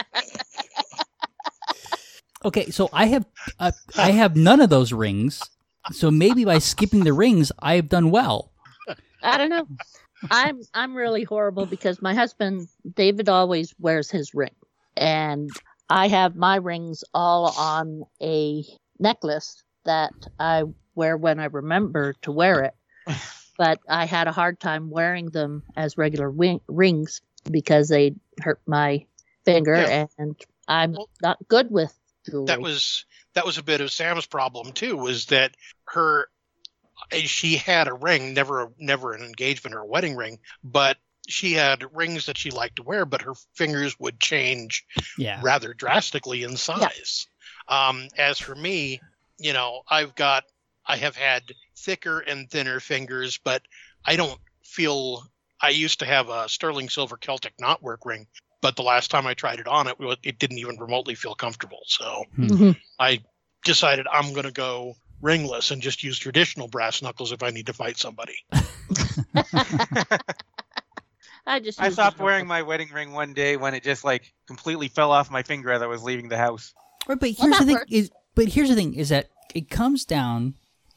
Okay, so I have uh, I have none of those rings. So maybe by skipping the rings, I have done well. I don't know. I'm I'm really horrible because my husband David always wears his ring, and I have my rings all on a necklace that I wear when I remember to wear it. But I had a hard time wearing them as regular wing- rings because they hurt my finger, Yeah. and I'm Well, not good with That was that was a bit of Sam's problem too, was that her she had a ring, never never an engagement or a wedding ring, but she had rings that she liked to wear, but her fingers would change Yeah. rather drastically in size. Um, as for me, you know, I've got, I have had thicker and thinner fingers, but I don't feel. I used to have a sterling silver Celtic knotwork ring, but the last time I tried it on, it it didn't even remotely feel comfortable. So Mhm. I decided I'm going to go ringless and just use traditional brass knuckles if I need to fight somebody. I just I stopped wearing my wedding ring one day when it just like completely fell off my finger as I was leaving the house. Right, but Well, here's the thing works. is but here's the thing is that it comes down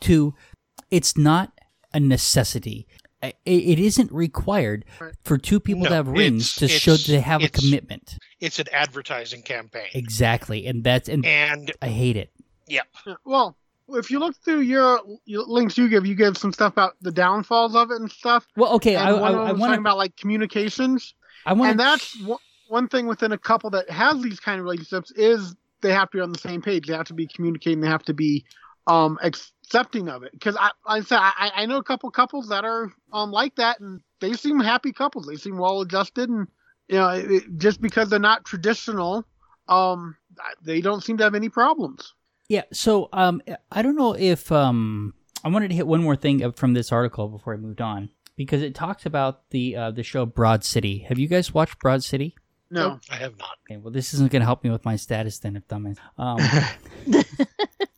to it's not a necessity. I- It isn't required for two people No, to have rings to show that they have a commitment. It's an advertising campaign. Exactly, and that's and And I hate it. Yeah. Well, if you look through your, your links you give, you give some stuff about the downfalls of it and stuff. Well, okay, and I, one I, of them I was want talking about like communications. I want and that's one, one thing within a couple that has these kind of relationships is they have to be on the same page. They have to be communicating. They have to be um, accepting of it. Because I, like I said, I, I know a couple couples that are um, like that, and they seem happy couples. They seem well adjusted, and you know, it, it- just because they're not traditional, um, they don't seem to have any problems. Yeah. So um, I don't know if um, I wanted to hit one more thing from this article before I moved on because it talks about the uh, the show Broad City. Have you guys watched Broad City? No, I have not. Okay, well, this isn't going to help me with my status then, if dumbass. Um,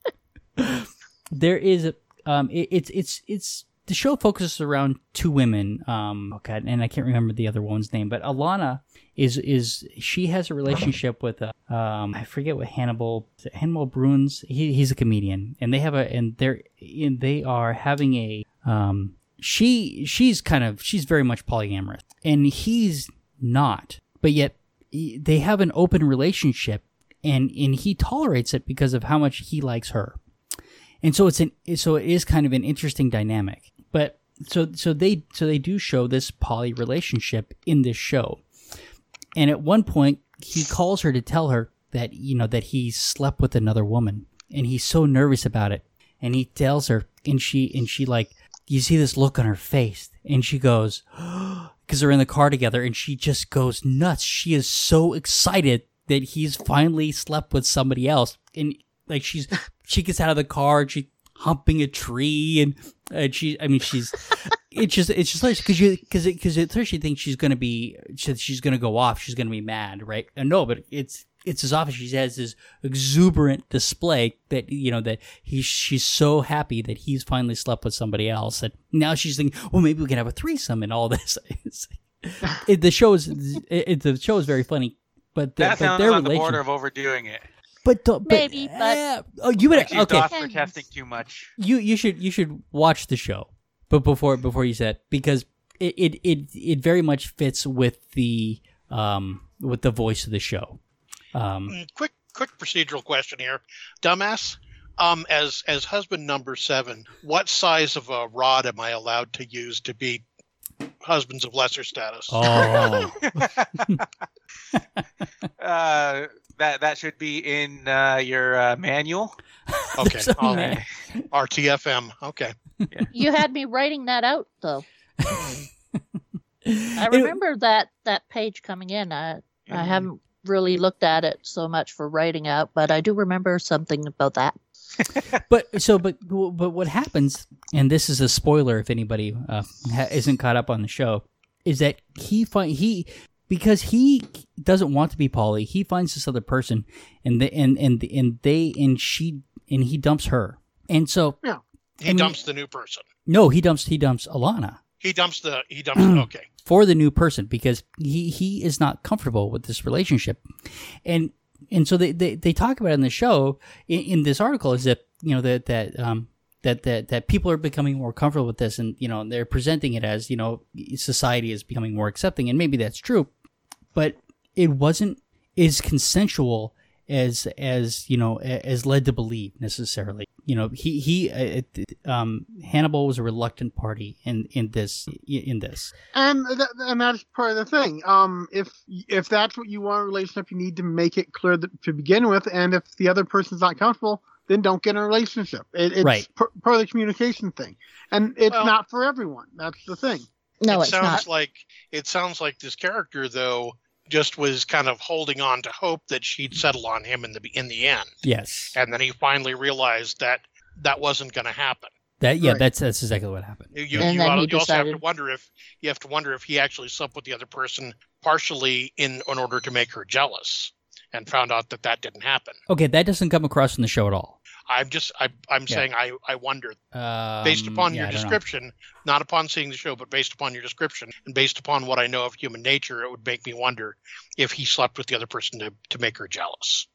there is um, it, it's it's it's the show focuses around two women. Um, and I can't remember the other woman's name, but Ilana is is she has a relationship with a um I forget what Hannibal Hannibal Buress. He, he's a comedian, and they have a and they're and they are having a um she she's kind of she's very much polyamorous, and he's not, but yet they have an open relationship, and and he tolerates it because of how much he likes her and so it's an so it is kind of an interesting dynamic. But so so they so they do show this poly relationship in this show. And at one point he calls her to tell her that you know that he slept with another woman. And he's so nervous about it. And he tells her and she and she like you see this look on her face? And she goes because they're in the car together and she just goes nuts. She is so excited that he's finally slept with somebody else. And like she's she gets out of the car and she humping a tree and and she i mean she's it's just it's just like because you because because at first she thinks she's gonna be she, she's gonna go off she's gonna be mad right? And no but it's it's as often she has this exuberant display that you know that he's she's so happy that he's finally slept with somebody else. And now she's thinking well maybe we can have a threesome and all this. It, the show is it- the show is very funny but the, that but sounds their on the border of overdoing it. But, the- but Maybe, but- eh, oh you would Accused okay us for testing too much. you you should you should watch the show, but before before you said because it it it, it very much fits with the um with the voice of the show. Um, Mm, Quick, quick procedural question here, dumbass. Um, as as husband number seven, what size of a rod am I allowed to use to beat husbands of lesser status? oh, Uh, that that should be in uh, your uh, manual. okay, There's a I'll- man. RTFM. Okay, You had me writing that out though. I It- remember that that page coming in. I I haven't really looked at it so much for writing out, but I do remember something about that. But so but but what happens and this is a spoiler if anybody uh, ha- isn't caught up on the show is that he find he because he doesn't want to be poly he finds this other person and the, and and and they and she and he dumps her and so yeah. he I mean- dumps the new person. no he dumps he dumps Ilana He dumps the he dumps. okay, for the new person because he he is not comfortable with this relationship and and so they they, they talk about in the show in, in this article is that you know that that um that, that that people are becoming more comfortable with this and you know they're presenting it as you know society is becoming more accepting. And maybe that's true but it wasn't as consensual as as you know as led to believe necessarily you know he he uh, um hannibal was a reluctant party in in this in this and th- and that's part of the thing. Um, if if that's what you want in a relationship, you need to make it clear that, to begin with. And if the other person's not comfortable, then don't get in a relationship. It, it's Right. par- part of the communication thing, and it's Well- not for everyone. That's the thing. No, it it's sounds not. like it sounds like this character though just was kind of holding on to hope that she'd settle on him in the in the end, yes and then he finally realized that that wasn't going to happen. That yeah, Right. that's that's exactly what happened. You, you, And you, then ought- you also have to wonder if you have to wonder if he actually slept with the other person partially in in order to make her jealous, and found out that that didn't happen. Okay, that doesn't come across in the show at all. I'm just I, I'm Yeah. saying I I wonder Um, based upon yeah, your I know. description, not upon seeing the show, but based upon your description and based upon what I know of human nature, it would make me wonder if he slept with the other person to, to make her jealous.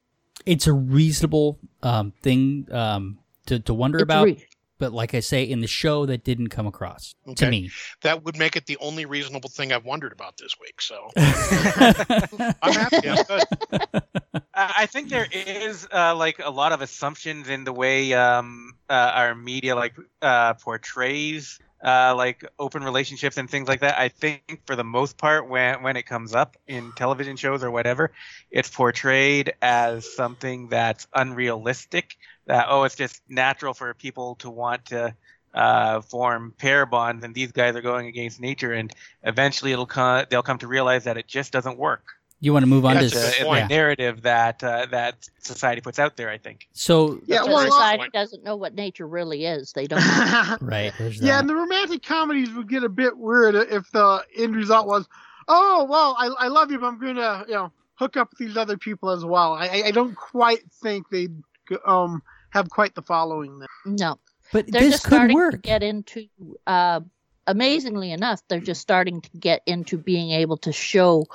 It's a reasonable um, thing um, to to wonder It's about, re- but like I say, in the show, that didn't come across to me. That would make it the only reasonable thing I've wondered about this week. So I'm happy. I'm good. I I think there is uh, like a lot of assumptions in the way um, uh, our media like uh, portrays uh, like open relationships and things like that. I think for the most part, when when it comes up in television shows or whatever, it's portrayed as something that's unrealistic. That oh, it's just natural for people to want to uh, form pair bonds, and these guys are going against nature, and eventually it'll come. They'll come to realize that it just doesn't work. You want to move on Yeah, to It's That's a, a it's good a point. yeah. narrative that uh, that society puts out there. I think. So Yeah, well, a a very lot- Society point. doesn't know what nature really is. They don't. right, yeah, that. and the romantic comedies would get a bit weird if the end result was, oh well, I, I love you, but I'm gonna you know hook up with these other people as well. I I- I don't quite think they'd um have quite the following there. no, but they're this just could starting to work. get into. Uh, amazingly enough, they're just starting to get into being able to show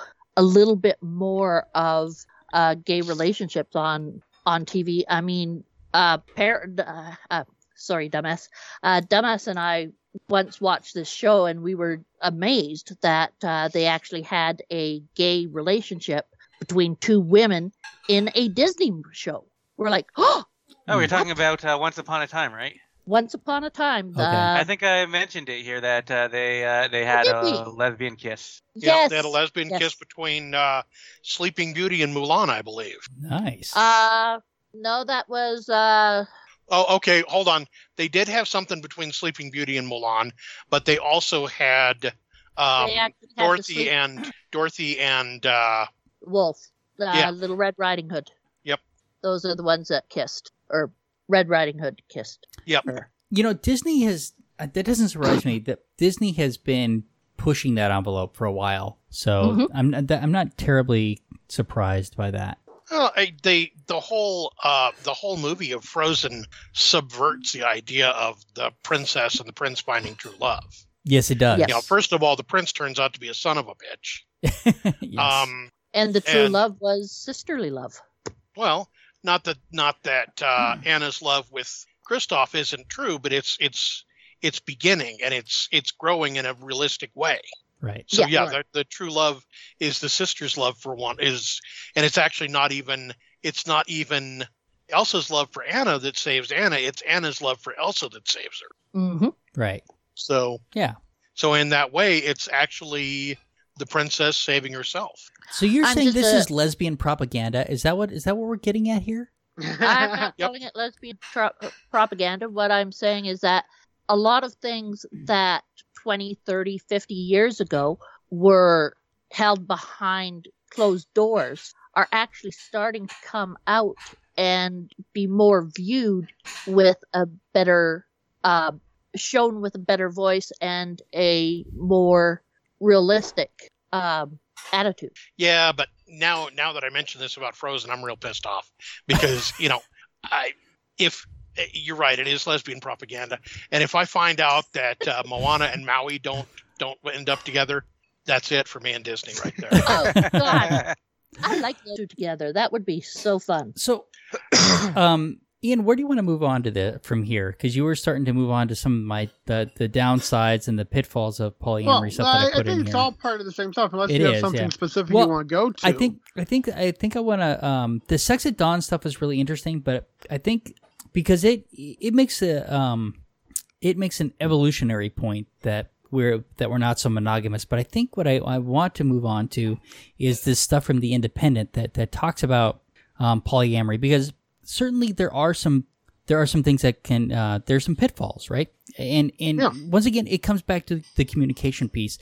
a little bit more of uh, gay relationships on on TV. I mean, uh, pair, uh, uh, sorry, dumbass, uh, dumbass, and I once watched this show, and we were amazed that uh, they actually had a gay relationship between two women in a Disney show. We're like, oh, Oh, we're talking about uh, Once Upon a Time, right? Once upon a time, the, Okay. I think I mentioned it here that uh, they uh, they had did a we? lesbian kiss. Yeah, yes, they had a lesbian yes. kiss between uh, Sleeping Beauty and Mulan, I believe. Nice. Uh, no, that was uh, Oh, okay. Hold on. They did have something between Sleeping Beauty and Mulan, but they also had um, they had Dorothy Sleep and Dorothy and uh, Wolf, uh, Yeah. Little Red Riding Hood. Yep. Those are the ones that kissed, or Red Riding Hood kissed. yep. you know, Disney has uh, that doesn't surprise me that Disney has been pushing that envelope for a while. So Mhm. I'm not, I'm not terribly surprised by that. Well, I, they the whole uh, the whole movie of Frozen subverts the idea of the princess and the prince finding true love. Yes, it does. Yes. You know, first of all, the prince turns out to be a son of a bitch. Yes. Um, And the true And- love was sisterly love. well, not that not that uh, Hmm. Anna's love with Kristoff isn't true, but it's it's it's beginning and it's it's growing in a realistic way. right. So Yeah, yeah, right. the, the true love is the sister's love for one is, and it's actually not even it's not even Elsa's love for Anna that saves Anna. It's Anna's love for Elsa that saves her. Mm-hmm. Right. So Yeah. so in that way, it's actually the princess saving herself. So you're I'm saying this a- is lesbian propaganda? Is that what is that what we're getting at here? I'm not Yep. calling it lesbian tro- propaganda. What I'm saying is that a lot of things that 20, 30, 50 years ago were held behind closed doors are actually starting to come out and be more viewed with a better, uh, shown with a better voice and a more realistic um, attitude. Yeah, but now now that I mentioned this about Frozen, I'm real pissed off because you know I if eh, you're right, it is lesbian propaganda, and if I find out that uh, Moana and Maui don't don't end up together, that's it for me and Disney right there. Oh, God. I like those two together. That would be so fun. So, um, Ian, where do you want to move on to the from here? Because you were starting to move on to some of my the the downsides and the pitfalls of polyamory well, stuff that I I, I put in think it's here. all part of the same stuff, unless It you have something yeah. specific Well, you want to go to. I think I think I think I want to um the sex at dawn stuff is really interesting, but I think because it it makes a um it makes an evolutionary point that we're that we're not so monogamous. But I think what I, I want to move on to is this stuff from the Independent that that talks about um, polyamory because certainly there are some there are some things that can uh, there's some pitfalls, right? And and Yeah. once again, it comes back to the communication piece.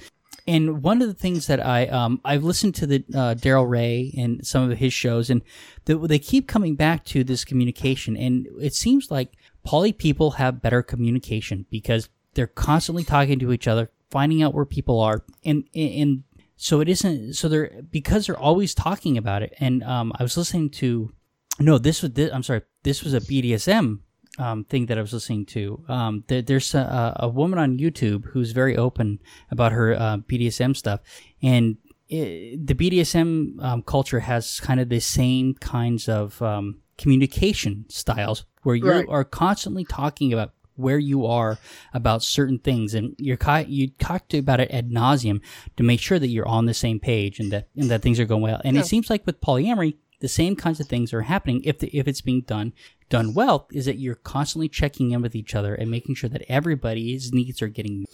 And one of the things that I um I've listened to the uh, Darrel Ray and some of his shows, and the, they keep coming back to this communication. And it seems like poly people have better communication because they're constantly talking to each other, finding out where people are, and and so it isn't so they're because they're always talking about it. And um, I was listening to no, this was this, I'm sorry, this was a BDSM um, thing that I was listening to. Um, there, there's a, a woman on YouTube who's very open about her uh, BDSM stuff, and it, the BDSM um, culture has kind of the same kinds of um, communication styles where you Right. are constantly talking about where you are about certain things, and you're ki- you talk to about it ad nauseum to make sure that you're on the same page and that and that things are going well. And Yeah. it seems like with polyamory, the same kinds of things are happening if the, if it's being done done well is that you're constantly checking in with each other and making sure that everybody's needs are getting.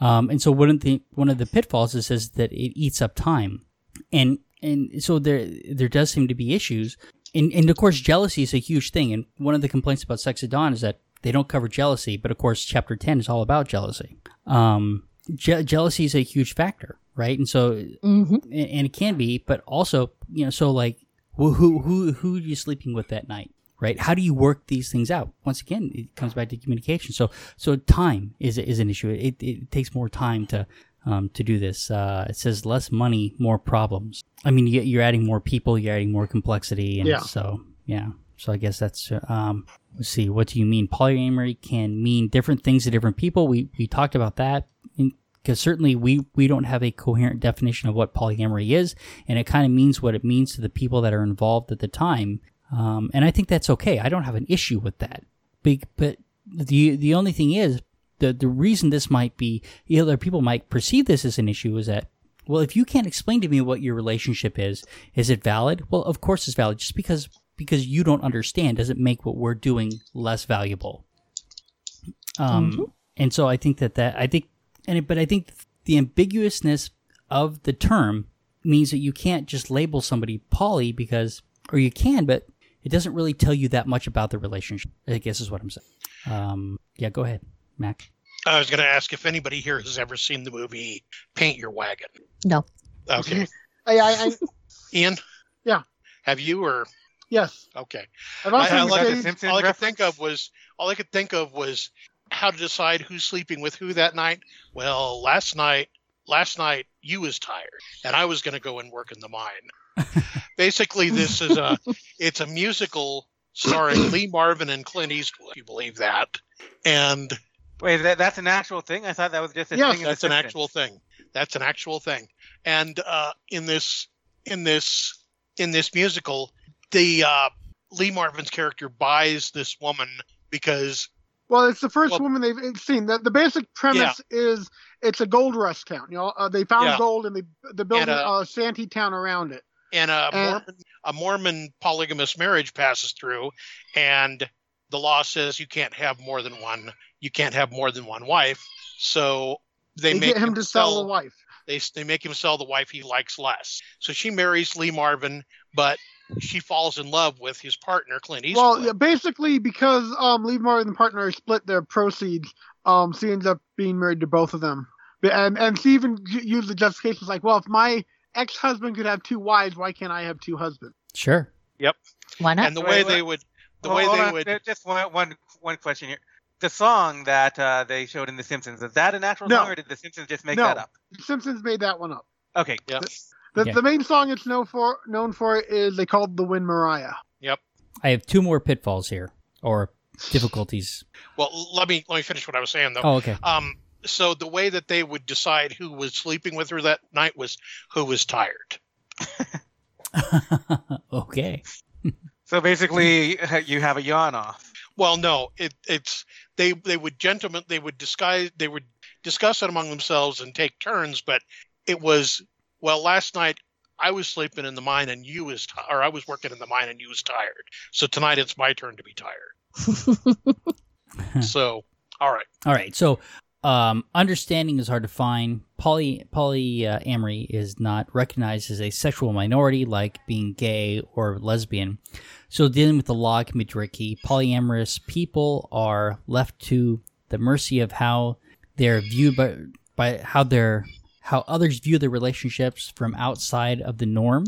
Um, and so one of the one of the pitfalls is, is that it eats up time, and and so there there does seem to be issues. And, and of course, jealousy is a huge thing. And one of the complaints about Sex at Dawn is that they don't cover jealousy, but of course, chapter 10 is all about jealousy. Um, je- jealousy is a huge factor, right? And so, hmm and, and it can be, but also, you know, so like, who, who, who, who are you sleeping with that night? Right? How do you work these things out? Once again, it comes back to communication. So, so time is is an issue. It, it takes more time to um, to do this. Uh, it says less money, more problems. I mean, you, you're adding more people, you're adding more complexity, and Yeah. so yeah. So I guess that's uh, um, let's see. What do you mean? Polyamory can mean different things to different people. We we talked about that because certainly we we don't have a coherent definition of what polyamory is, and it kind of means what it means to the people that are involved at the time. Um, and I think that's okay. I don't have an issue with that. Big, but the the only thing is the the reason this might be you know, other people might perceive this as an issue is that well, if you can't explain to me what your relationship is, is it valid? Well, of course it's valid. Just because because you don't understand doesn't make what we're doing less valuable. Um, and so I think that that I think, and it, but I think the ambiguousness of the term means that you can't just label somebody poly because, or you can, but it doesn't really tell you that much about the relationship. I guess is what I'm saying. Um, yeah, go ahead, Mac. I was going to ask if anybody here has ever seen the movie Paint Your Wagon. No. Okay. I, I, I Ian? Yeah. Have you or yes. okay. I've I- I seen like the the stage- Simpsons all I could think of was all I could think of was how to decide who's sleeping with who that night. Well, last night, last night you was tired, and I was going to go and work in the mine. Basically, this is a it's a musical starring Lee Marvin and Clint Eastwood. If you believe that, and Wait, that, that's an actual thing? I thought that was just a Yes, thing. in that's an actual thing. That's an actual thing. And uh, in this in this in this musical, the uh, Lee Marvin's character buys this woman because Well, it's the first Well- woman they've seen. The, the basic premise is it's a gold rush town. You know, uh, they found Yeah. gold and they building And, uh, a shanty town around it. and a Uh, Mormon a Mormon polygamous marriage passes through, and the law says you can't have more than one. You can't have more than one wife. So they, They, make get him to sell the wife. They they make him sell the wife he likes less. So she marries Lee Marvin, but she falls in love with his partner Clint Eastwood. Well, yeah, basically because um, Lee Marvin and the partner split their proceeds, um, she ends up being married to both of them. And and she even u- used the justification like, well, if my ex husband could have two wives, why can't I have two husbands? Sure. Yep. Why not? and the Wait, way wait. they would the Hold- way they on, would there- Just one, one, one question here. The song that uh, they showed in The Simpsons, is that a natural No. song or did The Simpsons just make No. that up? The Simpsons made that one up. Okay. yeah. The, Yeah. the main song it's known for known for is they called the Wind Maria. Yep. I have two more pitfalls here or difficulties. Well, let me let me finish what I was saying though. Oh, okay. Um, so the way that they would decide who was sleeping with her that night was who was tired. okay. So basically, you have a yawn off. Well, no, it, it's they they would gentlemen they would disguise they would discuss it among themselves and take turns, but it was well last night I was sleeping in the mine and you was ti or I was working in the mine and you was tired. So tonight it's my turn to be tired. so all right, All right. So, um, understanding is hard to find. Poly polyamory is not recognized as a sexual minority, like being gay or lesbian. So, dealing with the law can be tricky. Polyamorous people are left to the mercy of how they're viewed by by how they're how others view their relationships from outside of the norm,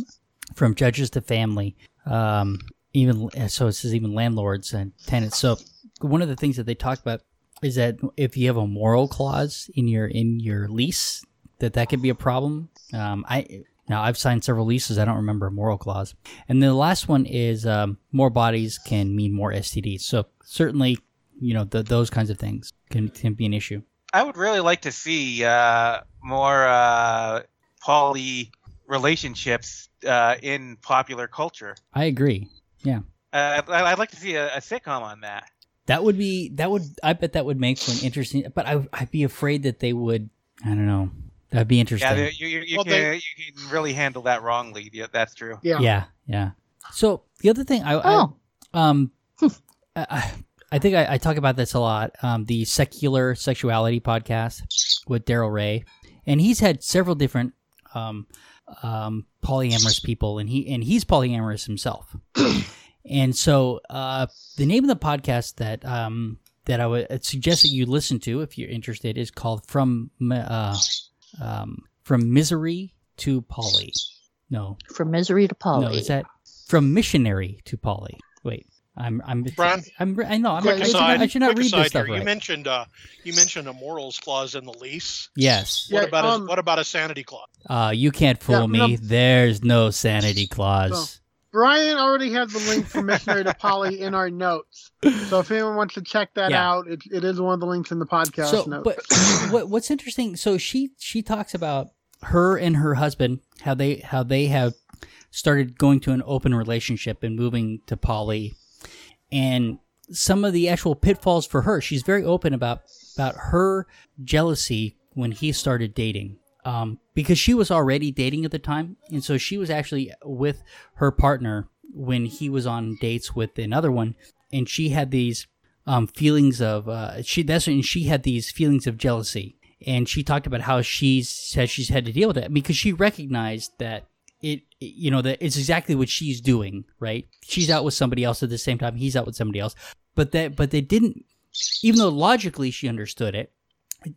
from judges to family. Um, even so, it says even landlords and tenants. So, one of the things that they talk about is that if you have a moral clause in your in your lease, that that could be a problem. Um, I now I've signed several leases. I don't remember a moral clause. And then the last one is um, more bodies can mean more STDs. So certainly, you know, th those kinds of things can can be an issue. I would really like to see uh, more uh, poly relationships uh, in popular culture. I agree. Yeah. Uh, I- I'd like to see a, a sitcom on that. That would be that would I bet that would make for an interesting. But I I'd be afraid that they would. I don't know. That'd be interesting. Yeah, you, you, you, Well, can, they- you can really handle that wrongly. Yeah, that's true. Yeah. yeah, yeah. So the other thing I, I Oh, um I, I think I, I talk about this a lot. Um, the secular sexuality podcast with Darrel Ray, and he's had several different um, um, polyamorous people, and he and he's polyamorous himself. and so, uh, the name of the podcast that um, that I would suggest that you listen to if you're interested is called "From uh, um, From Misery to Poly." No, From misery to Polly. no, is that from missionary to Polly? Wait, I'm I'm Brian? I'm I know I'm, Quick I, should not, aside, I should not quick read aside this stuff here. You mentioned uh, you mentioned a morals clause in the lease. Yes, What Yeah, about um, a, what about a sanity clause? uh, you can't fool Yeah, me. no. There's no sanity clause. Brian already has the link from Missionary to Polly in our notes. So if anyone wants to check that Yeah. out, it, it is one of the links in the podcast so, notes. but what, what's interesting? So she she talks about her and her husband how they how they have started going to an open relationship and moving to poly, and some of the actual pitfalls for her. She's very open about about her jealousy when he started dating. Um, because she was already dating at the time, and so she was actually with her partner when he was on dates with another one, and she had these um, feelings of uh, she that's when she had these feelings of jealousy, and she talked about how she's said she's had to deal with it because she recognized that it you know that it's exactly what she's doing right. She's out with somebody else at the same time. He's out with somebody else, but that but they didn't even though logically she understood it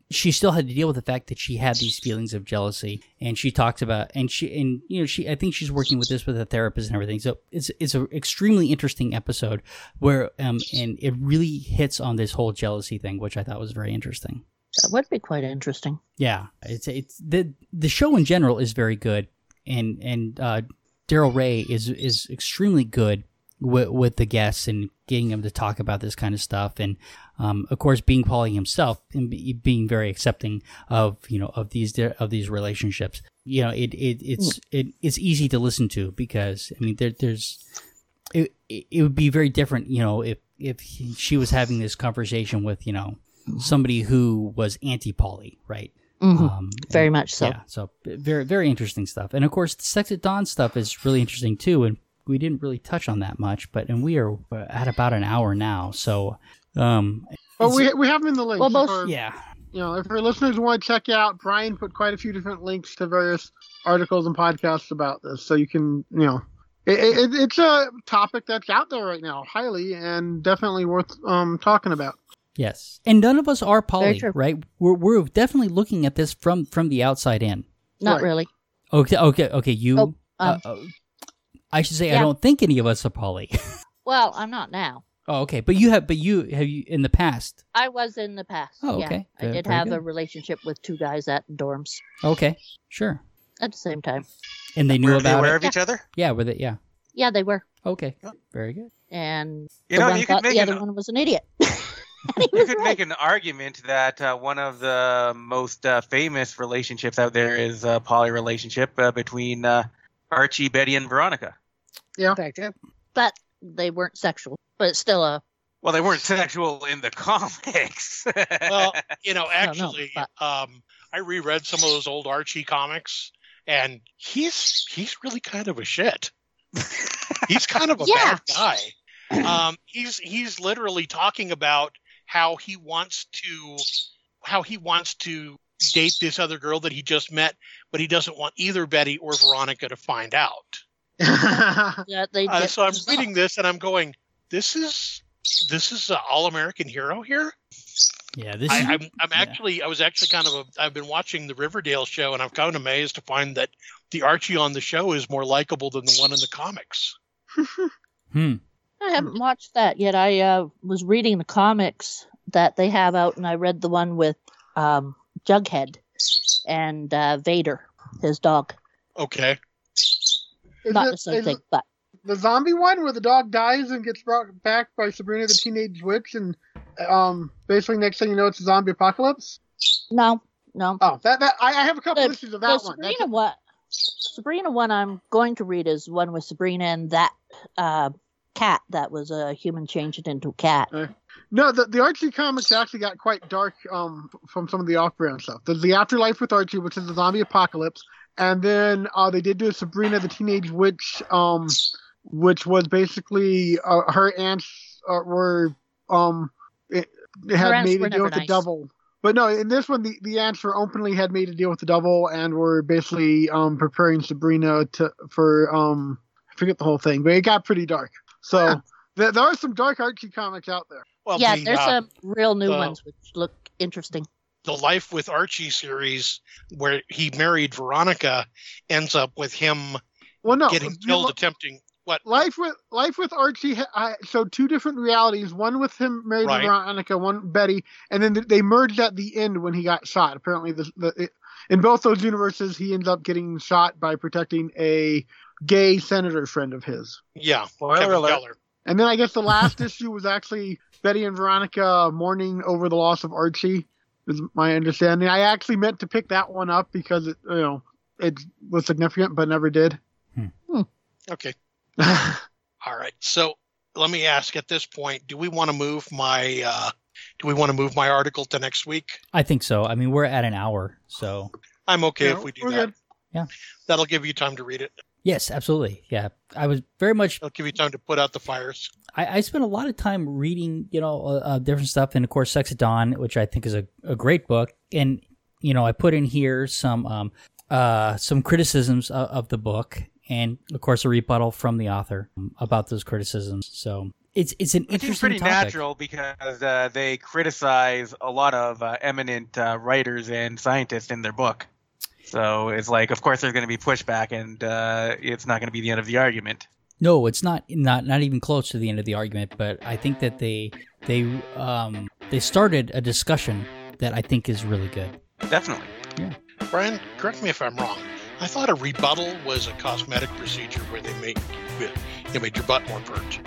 she still had to deal with the fact that she had these feelings of jealousy. And she talks about and she and you know she i think she's working with this with a therapist and everything. So it's it's an extremely interesting episode where um and it really hits on this whole jealousy thing which i thought was very interesting. That would be quite interesting. yeah. It's it's the the show in general is very good and and uh darrel ray is is extremely good with, with the guests and getting them to talk about this kind of stuff. And um, of course being poly himself and be, being very accepting of you know of these of these relationships you know it, it it's it, it's easy to listen to because I mean there, there's it, it would be very different you know if if she was having this conversation with you know somebody who was anti poly right Mhm. um, Very and- much so. yeah, so very very interesting stuff. And of course, the Sex at Dawn stuff is really interesting too. And we didn't really touch on that much, but and we are uh, at about an hour now. So, um, But it's- we, we have them in the links. Well, most- for- yeah, you know, if our listeners want to check out, Brian put quite a few different links to various articles and podcasts about this, so you can, you know, it, it, it's a topic that's out there right now, highly and definitely worth um, talking about. Yes, and none of us are poly, right? We're we're definitely looking at this from from the outside in. Not Right. really. Okay, okay, okay. You, Oh, um, uh, uh, I should say, I don't think any of us are poly. Well, I'm not now. oh, okay, but you have, but you have you in the past. I was in the past. Oh, yeah. okay. I did very have a relationship with two guys at dorms Okay, sure. at the same time. And they knew Were they about aware it. of each other? Yeah, were they? Yeah. Yeah, they were. Okay, very good. And You the know, one you thought make the an, other one was an idiot. And he you could right. make an argument that uh, one of the most uh, famous relationships out there is a poly relationship uh, between uh, Archie, Betty, and Veronica. Yeah, true. But they weren't sexual. But it's still a Well, they weren't sexual in the comics. Well, you know, no, actually, but- um, I reread some of those old Archie comics, and he's he's really kind of a shit. he's kind of a Yeah. bad guy. Um, he's he's literally talking about how he wants to how he wants to date this other girl that he just met, but he doesn't want either Betty or Veronica to find out. yeah, they Uh, so I'm reading this and I'm going, this is this is an all American hero here. Yeah, this I, is I'm, I'm yeah. actually, I was actually kind of, a, I've been watching the Riverdale show, and I'm kind of amazed to find that the Archie on the show is more likable than the one in the comics. hmm. I haven't watched that yet. I uh, was reading the comics that they have out, and I read the one with um, Jughead and uh, Vader, his dog. Okay, Is Not it- the same thing, it but the zombie one where the dog dies and gets brought back by Sabrina the Teenage Witch, and um, basically next thing you know, it's a zombie apocalypse. no, no. Oh, that that I, I have a couple The- issues of The that one. That's- Sabrina one, Sabrina one I'm going to read is one with Sabrina and that uh, cat that was a human changed into a cat. No, the, the Archie comics actually got quite dark um, from some of the off-brand stuff. There's the Afterlife with Archie, which is the zombie apocalypse, and then uh, they did do a Sabrina the Teenage Witch, um, which was basically uh, her aunt's uh, were um it, it had made a deal with the devil. But no, in this one, the, the ants were openly had made a deal with the devil and were basically um, preparing Sabrina to for um I forget the whole thing, but it got pretty dark. So Huh. there, there are some dark Archie comics out there. Well, yeah, the, there's uh, some real new uh, ones which look interesting. the Life with Archie series, where he married Veronica, ends up with him Well, no, getting killed lo- attempting what? Life with Life with Archie. I, so two different realities. One with him married Right. to Veronica, one Betty, and then they merged at the end when he got shot. Apparently, the, the it, in both those universes, he ends up getting shot by protecting a gay senator friend of his. Yeah, Spoiler Kevin alert. Keller. And then I guess the last issue was actually Betty and Veronica uh, mourning over the loss of Archie. Is my understanding. I actually meant to pick that one up because it, you know, it was significant, but never did. Hmm. Hmm. Okay, all right. So let me ask at this point: Do we want to move my? uh Do we want to move my article to next week? I think so. I mean, we're at an hour, so I'm okay Yeah, if we do that. good. Yeah. That'll give you time to read it. Yes, absolutely. Yeah, I was very much It'll give you time to put out the fires. I, I spent a lot of time reading, you know, uh, uh, different stuff, and of course, Sex at Dawn, which I think is a, a great book. And you know, I put in here some um, uh, some criticisms of, of the book, and of course, a rebuttal from the author um, about those criticisms. So it's it's an interesting is pretty topic. natural because uh, they criticize a lot of uh, eminent uh, writers and scientists in their book. So it's like, of course, there's going to be pushback, and uh, it's not going to be the end of the argument. No, it's not not not even close to the end of the argument. But I think that they they um, they started a discussion that I think is really good. Definitely. Yeah. Brian, correct me if I'm wrong. I thought a rebuttal was a cosmetic procedure where they make you made your butt more burnt.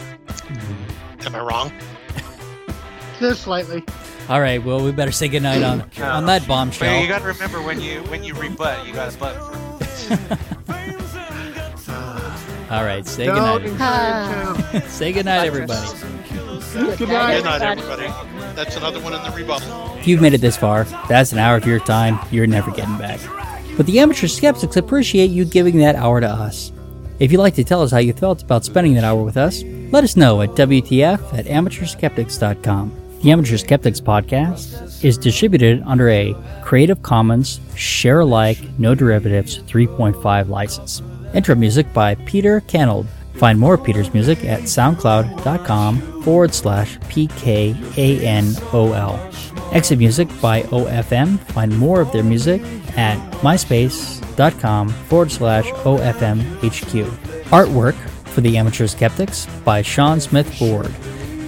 Am I wrong? Just slightly. All right, well, we better say goodnight on on that But bombshell. you got to remember when you when you rebut, you got to butt. All right, say Don't goodnight. encourage him. say goodnight, everybody. Good Good night. night, everybody. everybody. That's another one in the rebuttal. If you've made it this far, that's an hour of your time you're never getting back. But the amateur skeptics appreciate you giving that hour to us. If you'd like to tell us how you felt about spending that hour with us, let us know at WTF at amateurskeptics.com. The Amateur Skeptics podcast is distributed under a Creative Commons Share Alike No Derivatives 3.5 license. Intro music by Peter Canold. Find more Peter's music at soundcloud.com forward slash PKANOL. Exit music by OFM. Find more of their music at myspace.com forward slash OFMHQ. Artwork for the Amateur Skeptics by Sean Smith Ford.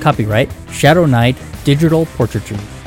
Copyright Shadow Knight Digital Portraiture.